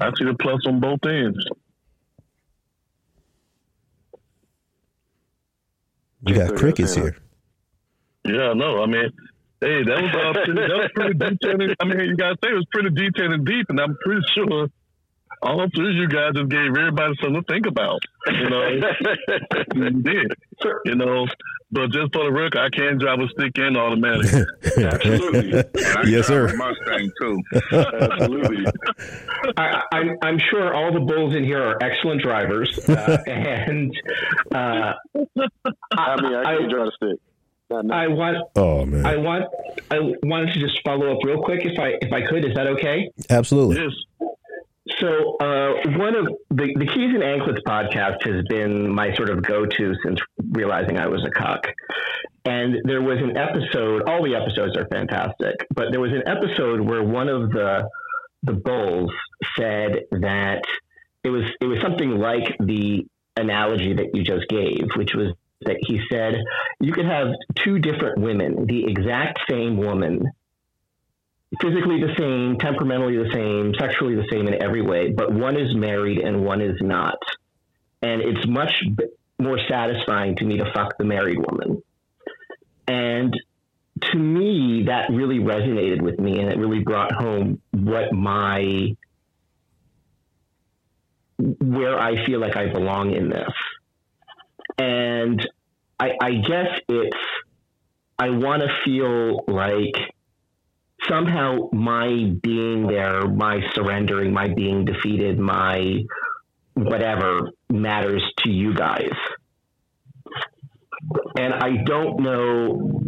I see the plus on both ends. You got crickets here. Yeah, no, I mean, hey, that was uh, pretty, that was pretty *laughs* detailed. and- I mean, you gotta say it was pretty detailed and deep, and I'm pretty sure all three of you guys just gave everybody something to think about. You know, *laughs* you did. You know, but just for the record, I can drive a stick in automatic. *laughs* Absolutely. Yes, sir. Mustang too. Absolutely. I, I'm, I'm sure all the bulls in here are excellent drivers, uh, and uh, I mean, I can't drive a stick. Not now. I want Oh man, I want I wanted to just follow up real quick if I if I could. Is that okay? absolutely. yes. So uh, one of the the Keys and Anklets podcast has been my sort of go to since realizing I was a cuck. And there was an episode. All the episodes are fantastic, but there was an episode where one of the the bulls said that it was it was something like the analogy that you just gave, which was that he said you could have two different women, the exact same woman, physically the same, temperamentally the same, sexually the same in every way, but one is married and one is not. And it's much b- more satisfying to me to fuck the married woman. And to me, that really resonated with me and it really brought home what my, where I feel like I belong in this. And I, I guess it's, I want to feel like somehow my being there, my surrendering, my being defeated, my whatever matters to you guys. And I don't know.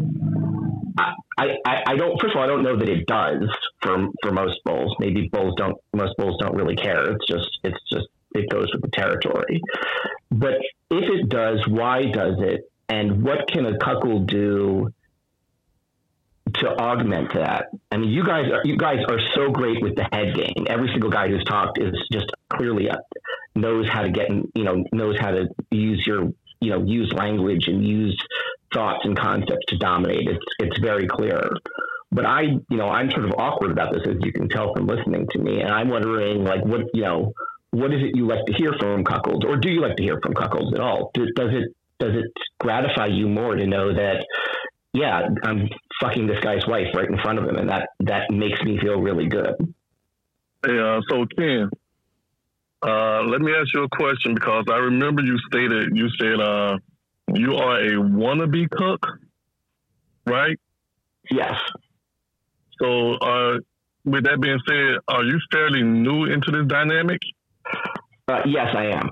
I, I, I don't. First of all, I don't know that it does for for most bulls. Maybe bulls don't. Most bulls don't really care. It's just. It's just. It goes with the territory. But if it does, why does it? And what can a cuckold do to augment that. I mean, you guys are you guys are so great with the head game. Every single guy who's talked is just clearly uh, knows how to get you know knows how to use your you know use language and use thoughts and concepts to dominate. It's it's very clear. But I you know I'm sort of awkward about this as you can tell from listening to me, and I'm wondering like what you know what is it you like to hear from cuckolds, or do you like to hear from cuckolds at all? Do, does it does it gratify you more to know that yeah, I'm fucking this guy's wife right in front of him, and that that makes me feel really good. Yeah, so Ken, uh, let me ask you a question because I remember you stated you said uh, you are a wannabe cuck, right? Yes. So, uh, with that being said, are you fairly new into this dynamic? Uh, yes, I am.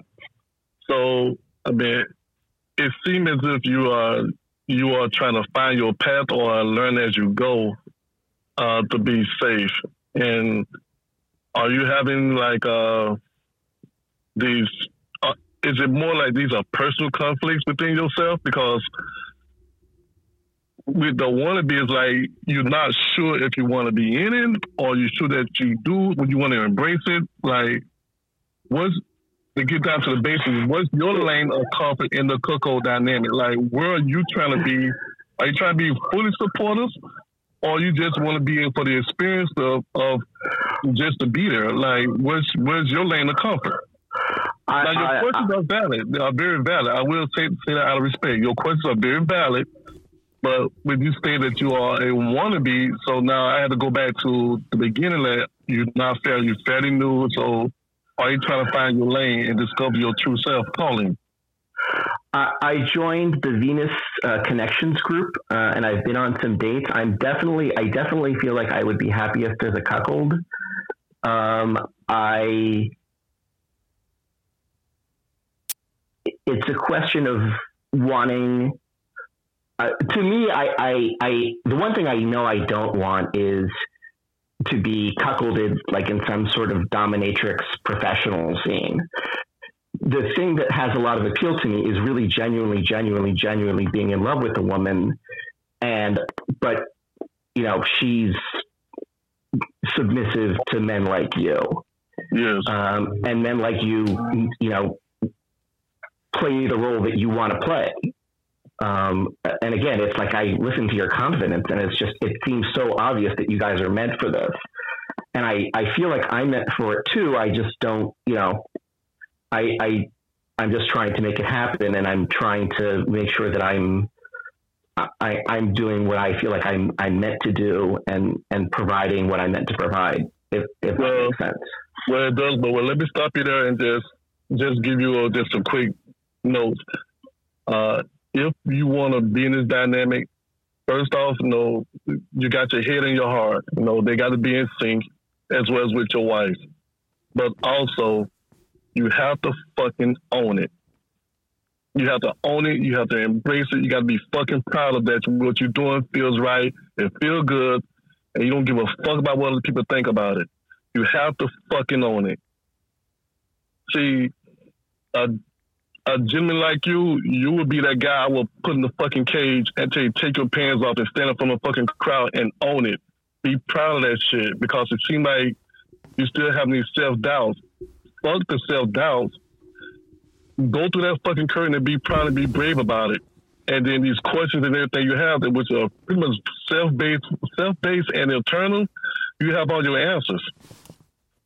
So, I mean, it seems as if you are you are trying to find your path or learn as you go uh, to be safe. And are you having like uh, these? Uh, is it more like these are personal conflicts within yourself? Because with the wannabe is like you're not sure if you want to be in it or you sure that you do when you want to embrace it. Like, what's to get down to the basics, what's your lane of comfort in the cuckold dynamic? Like, where are you trying to be? Are you trying to be fully supportive, or you just want to be in for the experience of, of just to be there? Like, where's where's your lane of comfort? I, Now, your I- questions are valid. They are very valid. I will say, say that out of respect. Your questions are very valid. But when you say that you are a wannabe, so now I had to go back to the beginning that you're not fair, you're fairly new. So are you trying to find your lane and discover your true self calling? I, joined the Venus uh, Connections group, uh, and I've been on some dates. I'm definitely, I definitely feel like I would be happiest as a cuckold. Um, I, it's a question of wanting. Uh, to me, I, I, I, the one thing I know I don't want is to be cuckolded like in some sort of dominatrix professional scene the thing that has a lot of appeal to me is really genuinely, genuinely, genuinely being in love with a woman. And, but, you know, she's submissive to men like you. Yes. Um, and men like you, you know, play the role that you want to play. Um, and again, it's like I listen to your confidence and it's just, it seems so obvious that you guys are meant for this. and I, I feel like I'm meant for it too. I just don't, you know, I, I, I'm just trying to make it happen and I'm trying to make sure that I'm, I, I'm doing what I feel like I'm, I'm meant to do and, and providing what I'm meant to provide, if, if Well, that makes sense. Well, it does, but well, let me stop you there and just just give you a, just a quick note. Uh, if you want to be in this dynamic, first off, you know, you got your head and your heart. You know, they got to be in sync as well as with your wife. But also, you have to fucking own it. You have to own it. You have to embrace it. You got to be fucking proud of that. What you're doing feels right. It feels good, and you don't give a fuck about what other people think about it. You have to fucking own it. See, a a gentleman like you, you would be that guy I will put in the fucking cage and tell you take your pants off and stand up from a fucking crowd and own it. Be proud of that shit because it seems like you still have these self doubts. Fuck the self doubts. Go through that fucking curtain and be proud and be brave about it. And then these questions and everything you have, which are pretty much self based, self based and eternal, you have all your answers.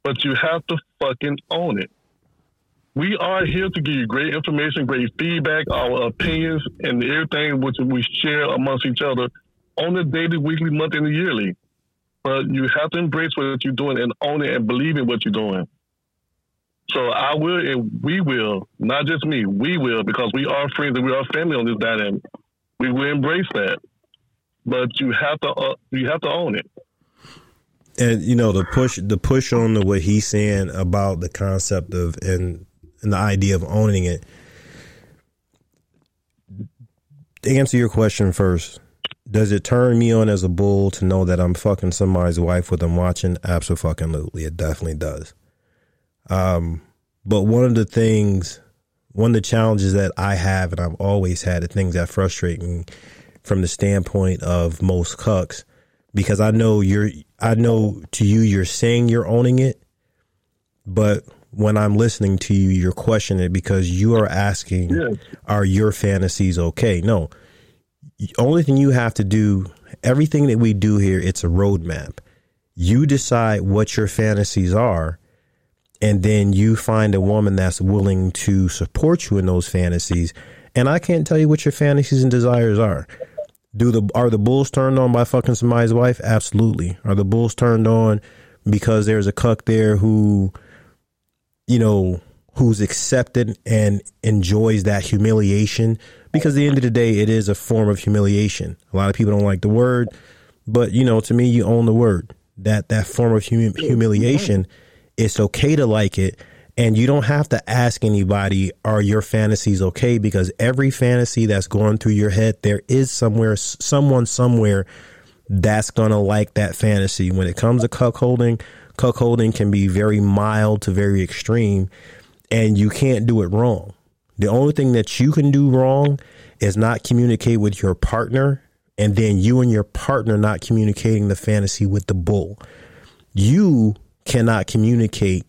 But you have to fucking own it. We are here to give you great information, great feedback, our opinions, and everything which we share amongst each other on a daily, weekly, monthly, and yearly. But you have to embrace what you're doing and own it and believe in what you're doing. So I will and we will, not just me, we will, because we are friends and we are family on this dynamic. We will embrace that. But you have to uh, you have to own it. and you know the push the push on the what he's saying about the concept of and and the idea of owning it. To answer your question first does it turn me on as a bull to know that i'm fucking somebody's wife with them watching? Absolutely. It definitely does. Um but one of the things one of the challenges that i have and i've always had the things that frustrate me from the standpoint of most cucks because I know you're I know to you you're saying you're owning it, but when I'm listening to you, you're questioning it because you are asking, Yes. are your fantasies okay? No. Only thing you have to do, everything that we do here, it's a roadmap. You decide what your fantasies are, and then you find a woman that's willing to support you in those fantasies. And I can't tell you what your fantasies and desires are. Do the are the bulls turned on by fucking somebody's wife? Absolutely. Are the bulls turned on because there's a cuck there who, you know, who's accepted and enjoys that humiliation? Because at the end of the day, it is a form of humiliation. A lot of people don't like the word, but you know, to me, you own the word. That that form of hum- humiliation, it's okay to like it, and you don't have to ask anybody, "Are your fantasies okay?" Because every fantasy that's going through your head, there is somewhere, someone somewhere that's gonna like that fantasy. When it comes to cuckolding, cuckolding can be very mild to very extreme, and you can't do it wrong. The only thing that you can do wrong is not communicate with your partner, and then you and your partner not communicating the fantasy with the bull. You cannot communicate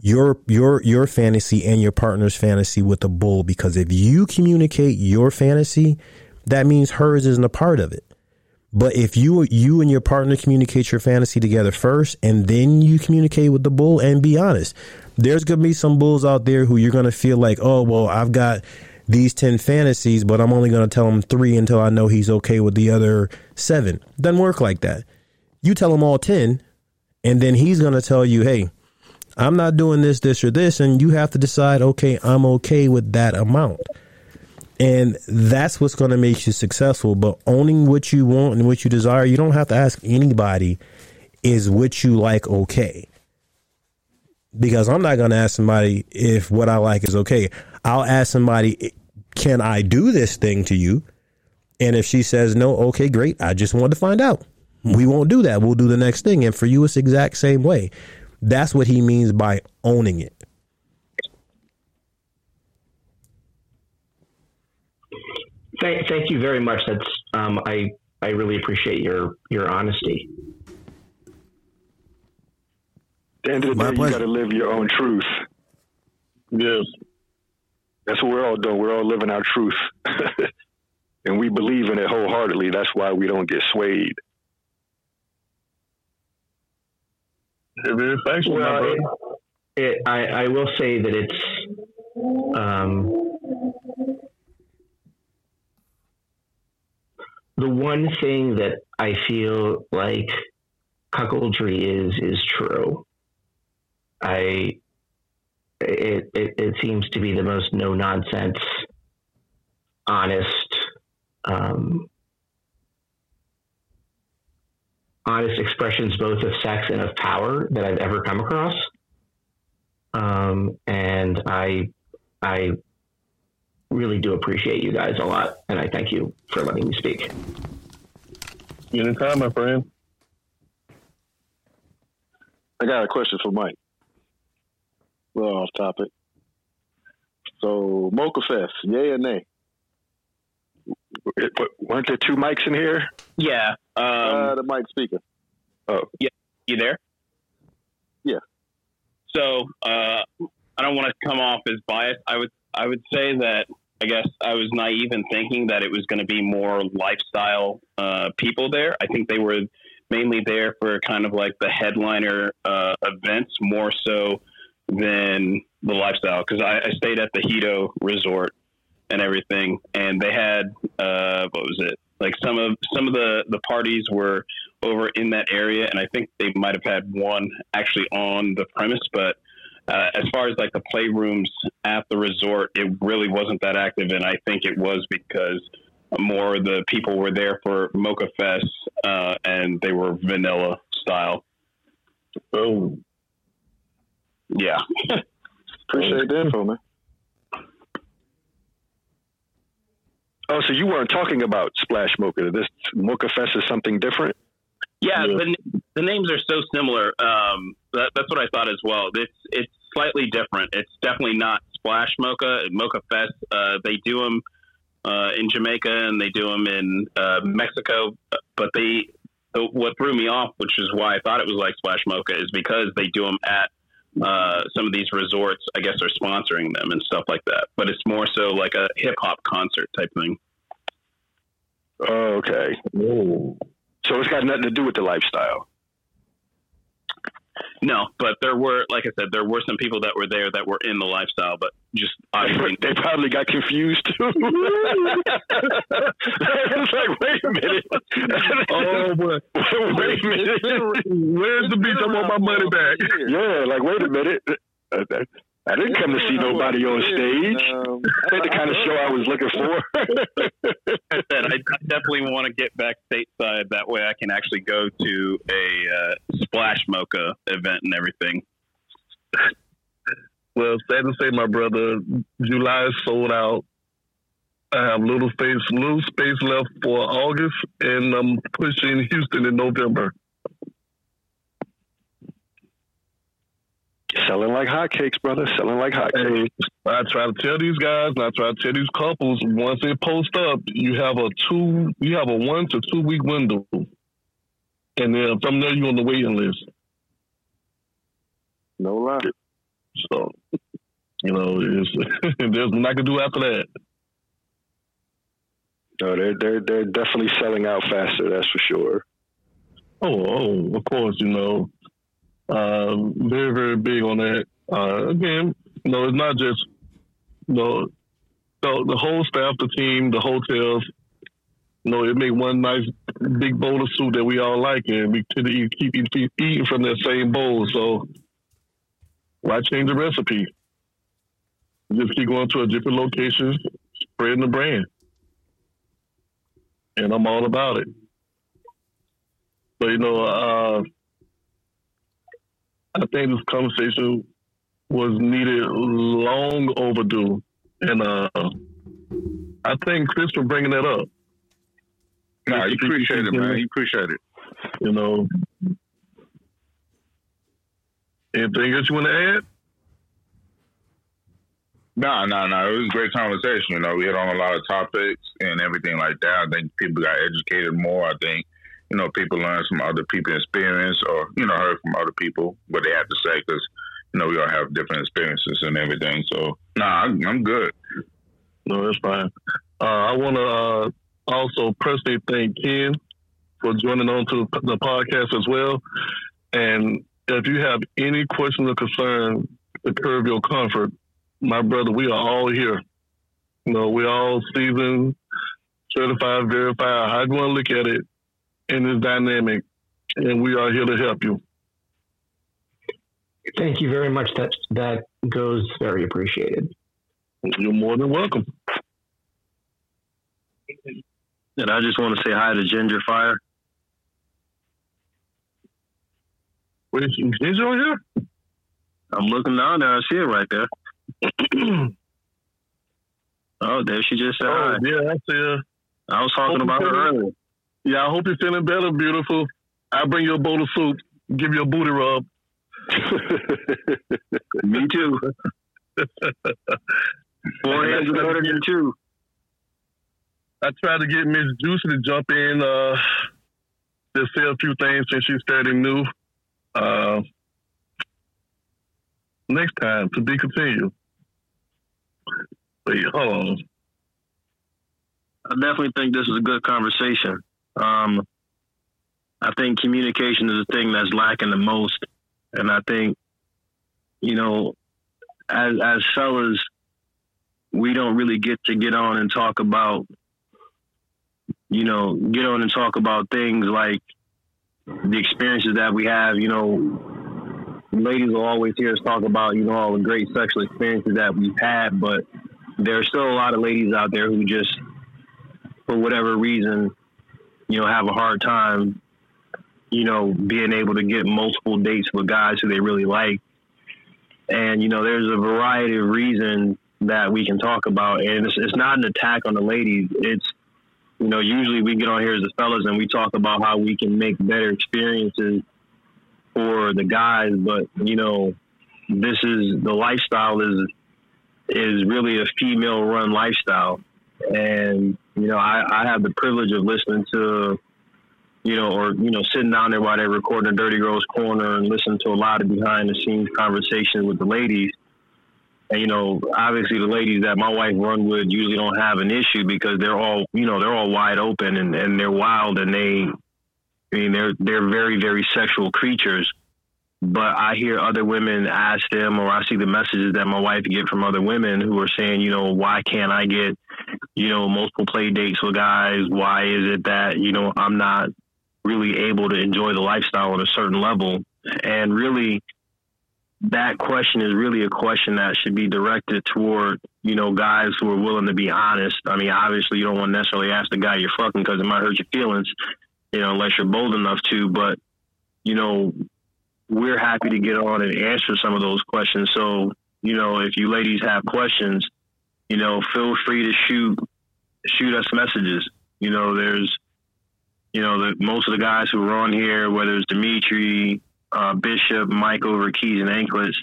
your your your fantasy and your partner's fantasy with the bull because if you communicate your fantasy, that means hers isn't a part of it. But if you you and your partner communicate your fantasy together first and then you communicate with the bull and be honest, there's gonna be some bulls out there who you're gonna feel like, oh well, I've got these ten fantasies, but I'm only gonna tell him three until I know he's okay with the other seven. Doesn't work like that. You tell him all ten, and then he's gonna tell you, hey, I'm not doing this, this, or this, and you have to decide, okay, I'm okay with that amount. And that's what's going to make you successful. But owning what you want and what you desire, you don't have to ask anybody, is what you like okay? Because I'm not going to ask somebody if what I like is okay. I'll ask somebody, can I do this thing to you? And if she says no, okay, great. I just wanted to find out. We won't do that. We'll do the next thing. And for you, it's the exact same way. That's what he means by owning it. Thank, thank you very much. That's um, I I really appreciate your your honesty. At the end of the My day, pleasure. you got to live your own truth. Yes. That's what we're all doing. We're all living our truth. *laughs* and we believe in it wholeheartedly. That's why we don't get swayed. Very factual, my Well, it, it, I, I will say that it's um, the one thing that I feel like cuckoldry is is true. I it, it it seems to be the most no nonsense, honest, um, honest expressions both of sex and of power that I've ever come across. Um, and I I really do appreciate you guys a lot, and I thank you for letting me speak. You anytime, my friend. I got a question for Mike. A little off topic. So, Mocha Fest, yay or nay? It- what- weren't there two mics in here? Yeah. Um, uh, the mic speaker. Oh. Yeah. You there? Yeah. So uh, I don't want to come off as biased. I would I would say that I guess I was naive in thinking that it was going to be more lifestyle uh, people there. I think they were mainly there for kind of like the headliner uh, events more so than the lifestyle because I, I stayed at the Hito Resort and everything, and they had uh, what was it? Like some of some of the the parties were over in that area, and I think they might have had one actually on the premise. But uh, as far as like the playrooms at the resort, it really wasn't that active, and I think it was because more of the people were there for Mocha Fest, uh, and they were vanilla style. Oh, Yeah, *laughs* Appreciate the info, man. Oh, so you weren't talking about Splash Mocha. This Mocha Fest is something different. yeah. Yeah. The, the names are so similar. Um, that, that's what I thought as well. It's it's slightly different. It's definitely not Splash Mocha, Mocha Fest. Uh, they do them uh, in Jamaica and they do them in uh, Mexico, but they what threw me off, which is why I thought it was like Splash Mocha, is because they do them at uh, some of these resorts. I guess are sponsoring them and stuff like that. But it's more so like a hip hop concert type thing. Oh, okay. oh. So it's got nothing to do with the lifestyle. No, but there were, like I said, there were some people that were there that were in the lifestyle, but just obviously they probably got confused too. *laughs* it's like, wait a minute. *laughs* Oh, boy. *laughs* wait a minute. Where's the beach? I want my money back. Yeah, like wait a minute. I didn't come to see nobody on stage. Um, That's the kind of show I was looking for. *laughs* I said, I, I definitely want to get back stateside. That way, I can actually go to a uh, Splash Mocha event and everything. *laughs* Well, sad to say, my brother, July is sold out. I have little space, little space left for August, and I'm pushing Houston in November. Selling like hotcakes, brother. Selling like hotcakes. I try to tell these guys, and I try to tell these couples, once they post up, you have a two, you have a one to two week window, and then from there you're on the waiting list. no lie. So, you know, it's, *laughs* there's nothing I can do after that. No, they're they're they're definitely selling out faster. That's for sure. Oh, oh, of course, you know, uh, very, very big on that. Uh, again, know, it's not just, know, the, the whole staff, the team, the hotels, you know, it make one nice big bowl of soup that we all like, and we tend to keep eating from that same bowl. So, why change the recipe? Just keep going to a different location, spreading the brand. And I'm all about it. But you know, uh, I think this conversation was needed long overdue, and uh, I thank Chris for bringing that up. No, you appreciate it, man. You appreciate it. You know, anything else you want to add? No, no, no. It was a great conversation. You know, we hit on a lot of topics and everything like that. I think people got educated more. I think, you know, people learn from other people's experience or, you know, heard from other people what they have to say because, you know, we all have different experiences and everything. So, nah, I'm, good. No, that's fine. Uh, I want to uh, also personally thank Ken for joining on to the podcast as well. And if you have any questions or concern to curb your comfort, my brother, we are all here. You know, we all seasoned, certified, verified, how you want to look at it in this dynamic, and we are here to help you. Thank you very much. That that goes very appreciated. You're more than welcome. And I just want to say hi to Ginger Fire. Wait, is Ginger on here? I'm looking down there. I see it right there. *clears throat* oh, there she just said Oh, hi. yeah, I see her. I was talking Hope about her earlier. Yeah, I hope you're feeling better, beautiful. I'll bring you a bowl of soup, give you a booty rub. *laughs* Me too. Four hands are better than two. I tried to get Miss Juicy to jump in, uh, to say a few things since she's fairly new. Uh, next time, to be continued. Wait, hold on. I definitely think this is a good conversation. Um, I think communication is the thing that's lacking the most, and I think, you know, as as fellas, we don't really get to get on and talk about, you know, get on and talk about things like the experiences that we have. You know, ladies will always hear us talk about, you know, all the great sexual experiences that we've had, but there are still a lot of ladies out there who just for whatever reason, you know, have a hard time, you know, being able to get multiple dates with guys who they really like. And, you know, there's a variety of reasons that we can talk about. And it's, it's not an attack on the ladies. It's, you know, usually we get on here as the fellas and we talk about how we can make better experiences for the guys. But, you know, this is the lifestyle is, is really a female run lifestyle and you know I, I have the privilege of listening to you know or you know sitting down there while they're recording a dirty girls corner and listening to a lot of behind the scenes conversations with the ladies. And you know obviously the ladies that my wife run with usually don't have an issue because they're all you know they're all wide open and, and they're wild and they i mean they're they're very very sexual creatures but I hear other women ask them, or I see the messages that my wife get from other women who are saying, you know, why can't I get, you know, multiple play dates with guys? Why is it that, you know, I'm not really able to enjoy the lifestyle on a certain level? And really, that question is really a question that should be directed toward, you know, guys who are willing to be honest. I mean, obviously, you don't want to necessarily ask the guy you're fucking because it might hurt your feelings, you know, unless you're bold enough to. But, you know, we're happy to get on and answer some of those questions. So, you know, if you ladies have questions, you know, feel free to shoot shoot us messages. You know, there's you know, the most of the guys who are on here, whether it's Dimitri, uh, Bishop, over Keys and Anklets,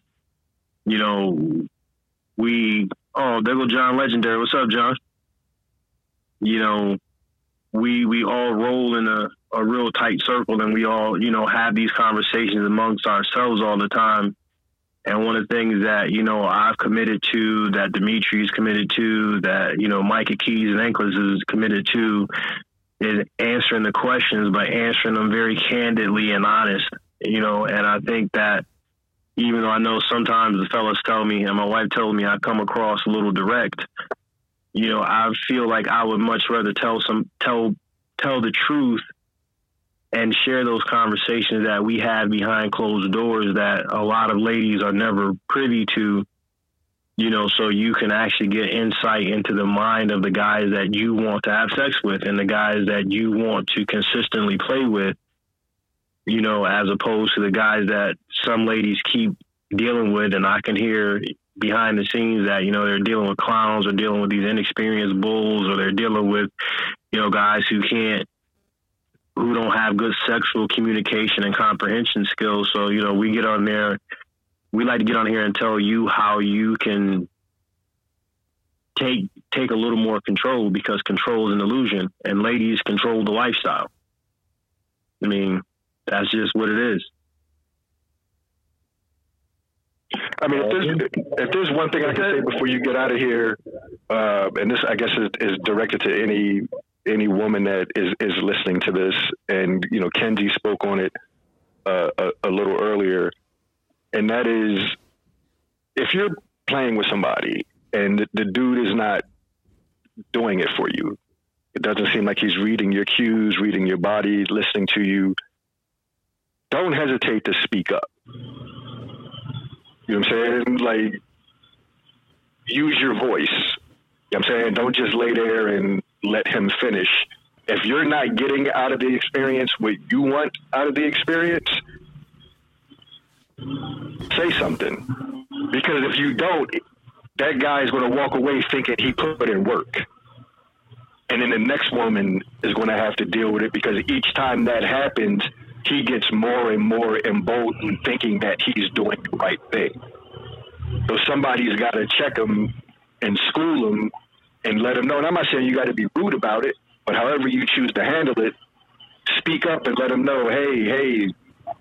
you know, we oh, there go John Legendary. What's up, John? You know, we we all roll in a, a real tight circle and we all, you know, have these conversations amongst ourselves all the time. And one of the things that, you know, I've committed to, that Dimitri's committed to, that, you know, Micah Keys and Anklets is committed to is answering the questions, but answering them very candidly and honest, you know, and I think that even though I know sometimes the fellas tell me and my wife told me I come across a little direct, you know, I feel like I would much rather tell some tell tell the truth and share those conversations that we have behind closed doors that a lot of ladies are never privy to, you know, so you can actually get insight into the mind of the guys that you want to have sex with and the guys that you want to consistently play with, you know, as opposed to the guys that some ladies keep dealing with. And I can hear behind the scenes that, you know, they're dealing with clowns or dealing with these inexperienced bulls or they're dealing with, you know, guys who can't who don't have good sexual communication and comprehension skills. So, you know, we get on there, we like to get on here and tell you how you can take take a little more control because control is an illusion and ladies control the lifestyle. I mean, that's just what it is. I mean, if there's, if there's one thing I can say before you get out of here, uh, and this I guess is, is directed to any any woman that is is listening to this, and you know, Kenji spoke on it uh, a, a little earlier, and that is if you're playing with somebody and the, the dude is not doing it for you, it doesn't seem like he's reading your cues, reading your body, listening to you. Don't hesitate to speak up. You know what I'm saying? Like, use your voice. You know what I'm saying? Don't just lay there and let him finish. If you're not getting out of the experience what you want out of the experience, say something. Because if you don't, that guy is going to walk away thinking he put in work. And then the next woman is going to have to deal with it because each time that happens, he gets more and more emboldened thinking that he's doing the right thing. So somebody's got to check him and school him and let him know. And I'm not saying you got to be rude about it, but however you choose to handle it, speak up and let him know, hey, hey,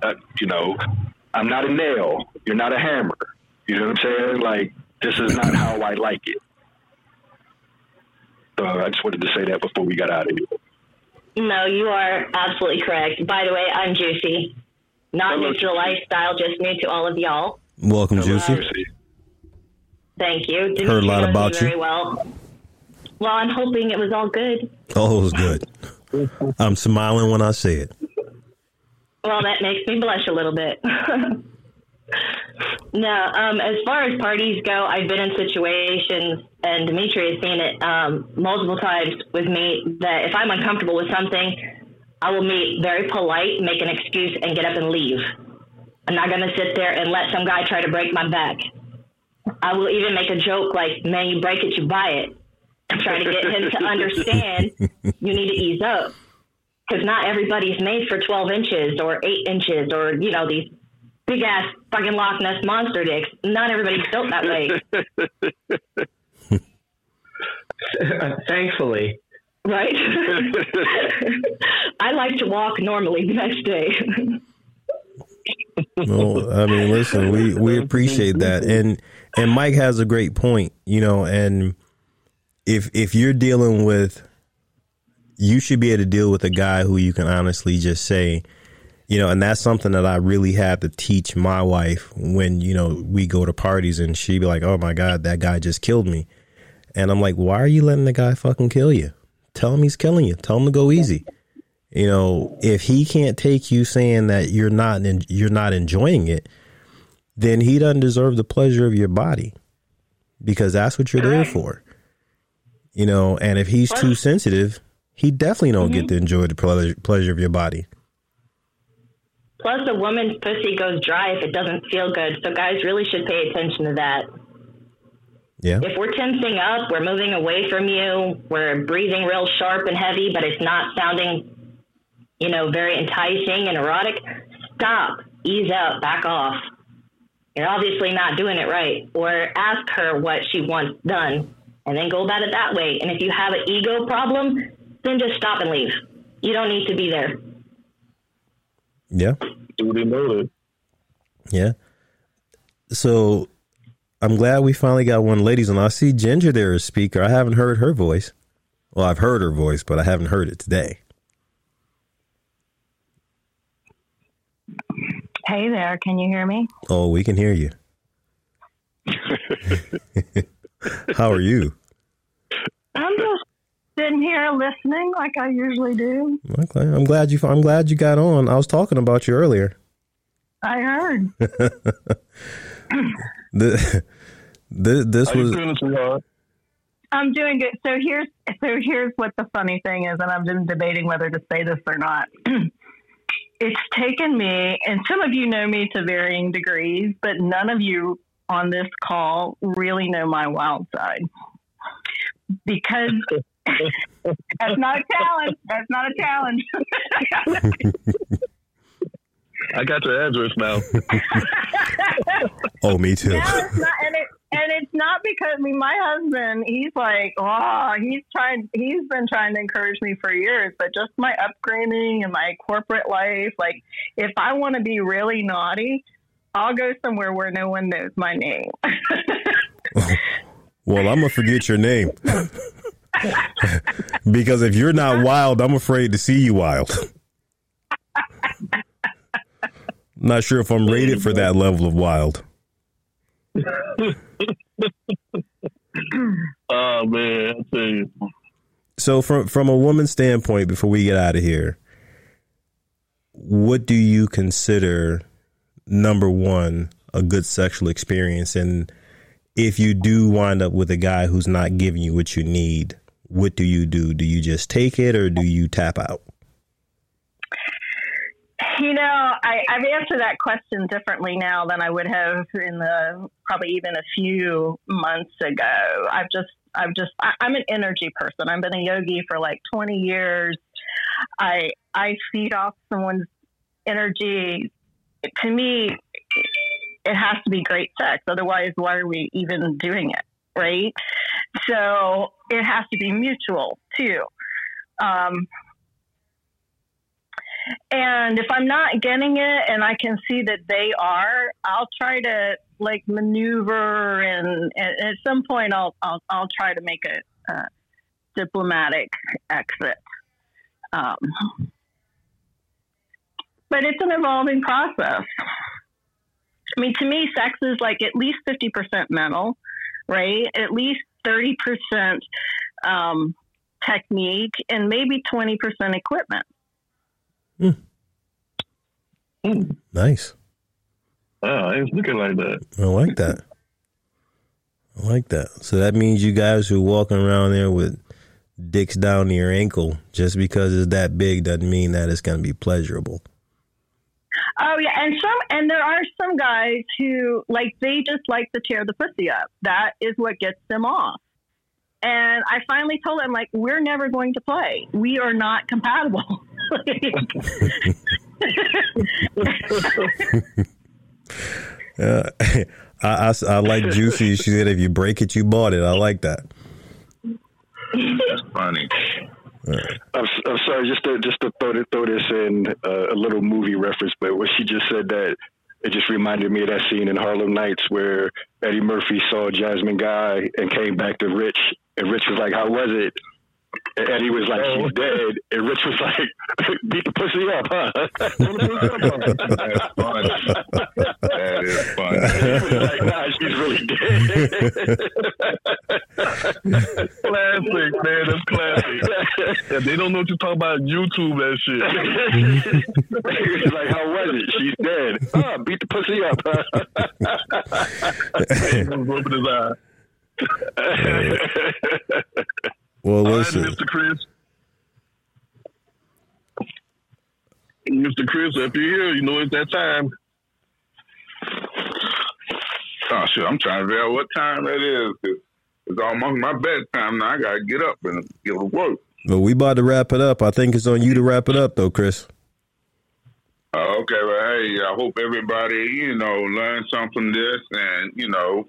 uh, you know, I'm not a nail. You're not a hammer. You know what I'm saying? Like, this is not how I like it. So I just wanted to say that before we got out of here. No, you are absolutely correct. By the way, I'm Juicy. Not Hello, new to the lifestyle, just new to all of y'all. Welcome, Hello, Juicy. Juicy. Thank you. Heard a lot knows me about you. Very well. Well, I'm hoping it was all good. Oh, it was good. I'm smiling when I say it. Well, that makes me blush a little bit. *laughs* no, um, as far as parties go, I've been in situations, and Dimitri has seen it um, multiple times with me, that if I'm uncomfortable with something, I will be very polite, make an excuse, and get up and leave. I'm not going to sit there and let some guy try to break my back. I will even make a joke like, man, you break it, you buy it. I'm trying to get him to *laughs* understand you need to ease up because not everybody's made for 12 inches or 8 inches or, you know, these big ass fucking Loch Ness monster dicks. Not everybody's built that way, *laughs* *laughs* Thankfully, right? *laughs* I like to walk normally the next day. *laughs* Well, I mean, listen, we we appreciate that, and and Mike has a great point, you know, and if if you're dealing with, you should be able to deal with a guy who you can honestly just say, you know, and that's something that I really had to teach my wife when you know we go to parties and she'd be like, oh my god, that guy just killed me, and I'm like, why are you letting the guy fucking kill you? Tell him he's killing you. Tell him to go easy. You know, if he can't take you saying that you're not en- you're not enjoying it, then he doesn't deserve the pleasure of your body because that's what you're there for. You know, and if he's too sensitive, he definitely don't get mm-hmm. to enjoy the pleasure, pleasure of your body. Plus, a woman's pussy goes dry if it doesn't feel good. So, guys really should pay attention to that. Yeah. If we're tensing up, we're moving away from you, we're breathing real sharp and heavy, but it's not sounding, you know, very enticing and erotic, stop, ease up, back off. You're obviously not doing it right. Or ask her what she wants done and then go about it that way. And if you have an ego problem, then just stop and leave. You don't need to be there. Yeah. Duly noted. Yeah. So I'm glad we finally got one ladies and I see Ginger there as speaker. I haven't heard her voice. Well, I've heard her voice, but I haven't heard it today. Hey there, can you hear me? Oh, we can hear you. *laughs* How are you? I'm just sitting here listening like I usually do. Okay, I'm glad you. I'm glad you got on. I was talking about you earlier. I heard. *laughs* *clears throat* the, the, this How you was feeling, sweetheart? I'm doing good. So here's so here's what the funny thing is, and I've been debating whether to say this or not. *clears throat* it's taken me, and some of you know me to varying degrees, but none of you on this call really know my wild side. Because *laughs* that's not a challenge. That's not a challenge. *laughs* I got your address now. *laughs* oh me too. No, it's not, and it and it's not because I mean my husband. He's like, oh, he's trying. He's been trying to encourage me for years, but just my upgrading and my corporate life. Like, if I want to be really naughty, I'll go somewhere where no one knows my name. *laughs* Well, I'm gonna forget your name *laughs* because if you're not wild, I'm afraid to see you wild. *laughs* not sure if I'm rated for that level of wild. *laughs* oh man, I tell you. So from from a woman's standpoint, before we get out of here, what do you consider number one a good sexual experience? And if you do wind up with a guy who's not giving you what you need, what do you do? Do you just take it or do you tap out? You know, I, I've answered that question differently now than I would have in the probably even a few months ago. I've just, I've just, I, I'm an energy person. I've been a yogi for like 20 years. I, I feed off someone's energy. To me, it has to be great sex. Otherwise, why are we even doing it? Right. So it has to be mutual too. Um, and if I'm not getting it and I can see that they are, I'll try to like maneuver and, and at some point I'll, I'll, I'll try to make a, a diplomatic exit. Um, but it's an evolving process. I mean, to me, sex is like at least 50% mental, right? At least 30% um, technique and maybe 20% equipment. Mm. Nice. Oh, I was looking like that. I like that. I like that. So that means you guys who are walking around there with dicks down to your ankle, just because it's that big doesn't mean that it's going to be pleasurable. Oh yeah, and some and there are some guys who like they just like to tear the pussy up. That is what gets them off. And I finally told them like we're never going to play. We are not compatible. *laughs* uh, I, I, I like juicy. She said, "If you break it, you bought it." I like that. That's funny. I'm, I'm sorry, just to just to throw, this, throw this in uh, a little movie reference, but what she just said that it just reminded me of that scene in Harlem Nights where Eddie Murphy saw Jasmine Guy and came back to Rich, and Rich was like, "How was it?" And Eddie was like, oh. "She's dead," and Rich was like, *laughs* "Beat the pussy up, huh?" *laughs* That's funny. That is funny. He was like, "Nah, she's really dead." *laughs* classic, man. That's classic. Yeah, they don't know what you're talking about. YouTube that shit. Like, "How was it? She's dead." Oh, beat the pussy up. Open his eye. Well, All right, listen. Mr. Chris. Mr. Chris, if you're here, you know it's that time. Oh shit! I'm trying to figure out what time that is. It's almost my bedtime now. I gotta get up and get to work. But we about to wrap it up. I think it's on you to wrap it up, though, Chris. Uh, okay, well, hey, I hope everybody, you know, learns something from this and, you know,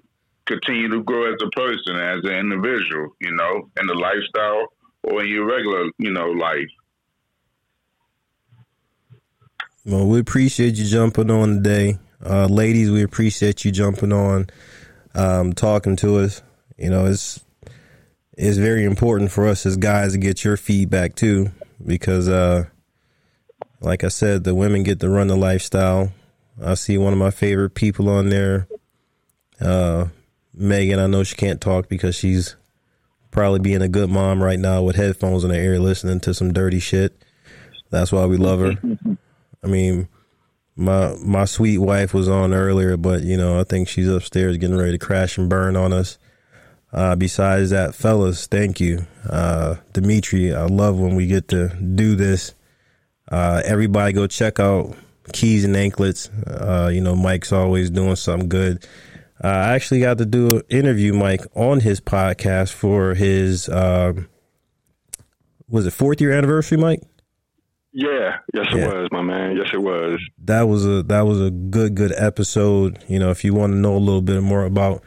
continue to grow as a person, as an individual, you know, in the lifestyle or in your regular, you know, life. Well, we appreciate you jumping on today, uh, ladies. We appreciate you jumping on, um, talking to us. You know, it's it's very important for us as guys to get your feedback too, because, uh, like I said, the women get to run the lifestyle. I see one of my favorite people on there, uh, Megan. I know she can't talk because she's probably being a good mom right now with headphones in her ear, listening to some dirty shit. That's why we love her. I mean, my my sweet wife was on earlier, but you know, I think she's upstairs getting ready to crash and burn on us. Uh, besides that, fellas, thank you, uh, Dimitri. I love when we get to do this. Uh, everybody, go check out Keys and Anklets. Uh, you know, Mike's always doing something good. Uh, I actually got to do an interview, Mike, on his podcast for his um, was it fourth year anniversary, Mike? yeah, yes, it Yeah. was, my man. Yes, it was. that was a that was a good good episode. You know, if you want to know a little bit more about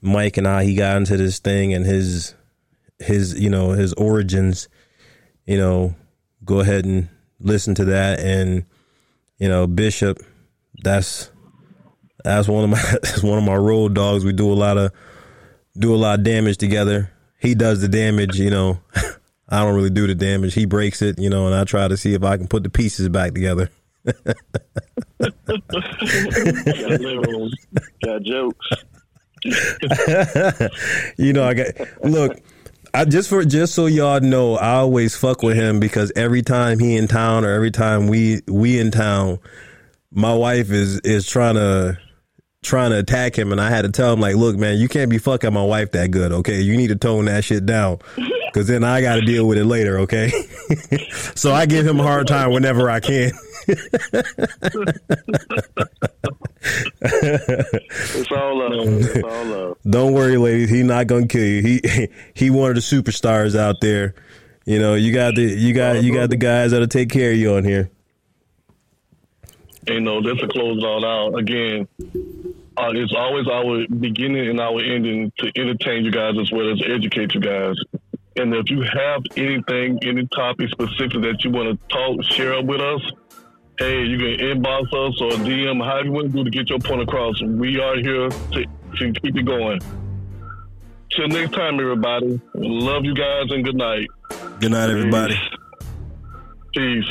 Mike and I, he got into this thing and his his you know his origins. You know, go ahead and listen to that. And you know, Bishop, that's that's one of my *laughs* that's one of my road dogs. We do a lot of do a lot of damage together. He does the damage. You know, *laughs* I don't really do the damage. He breaks it. You know, and I try to see if I can put the pieces back together. *laughs* got jokes. you know, I got look. I just for just so y'all know, I always fuck with him because every time he in town or every time we we in town, my wife is is trying to trying to attack him, and I had to tell him like, look, man, you can't be fucking my wife that good, okay? You need to tone that shit down, because then I got to deal with it later, okay? *laughs* so I give him a hard time whenever I can. *laughs* It's all love. It's all love. Don't worry, ladies. He not gonna kill you. He *laughs* he one of the superstars out there. You know, you got the you got you got the guys that'll take care of you on here. You know, just to close it all out again, uh, it's always our beginning and our ending to entertain you guys as well as educate you guys. And if you have anything, any topic specific that you want to talk, share with us, hey, you can inbox us or DM, however you want to do to get your point across. We are here to, to keep it going. Till next time, everybody. Love you guys and good night. Good night, everybody. Peace.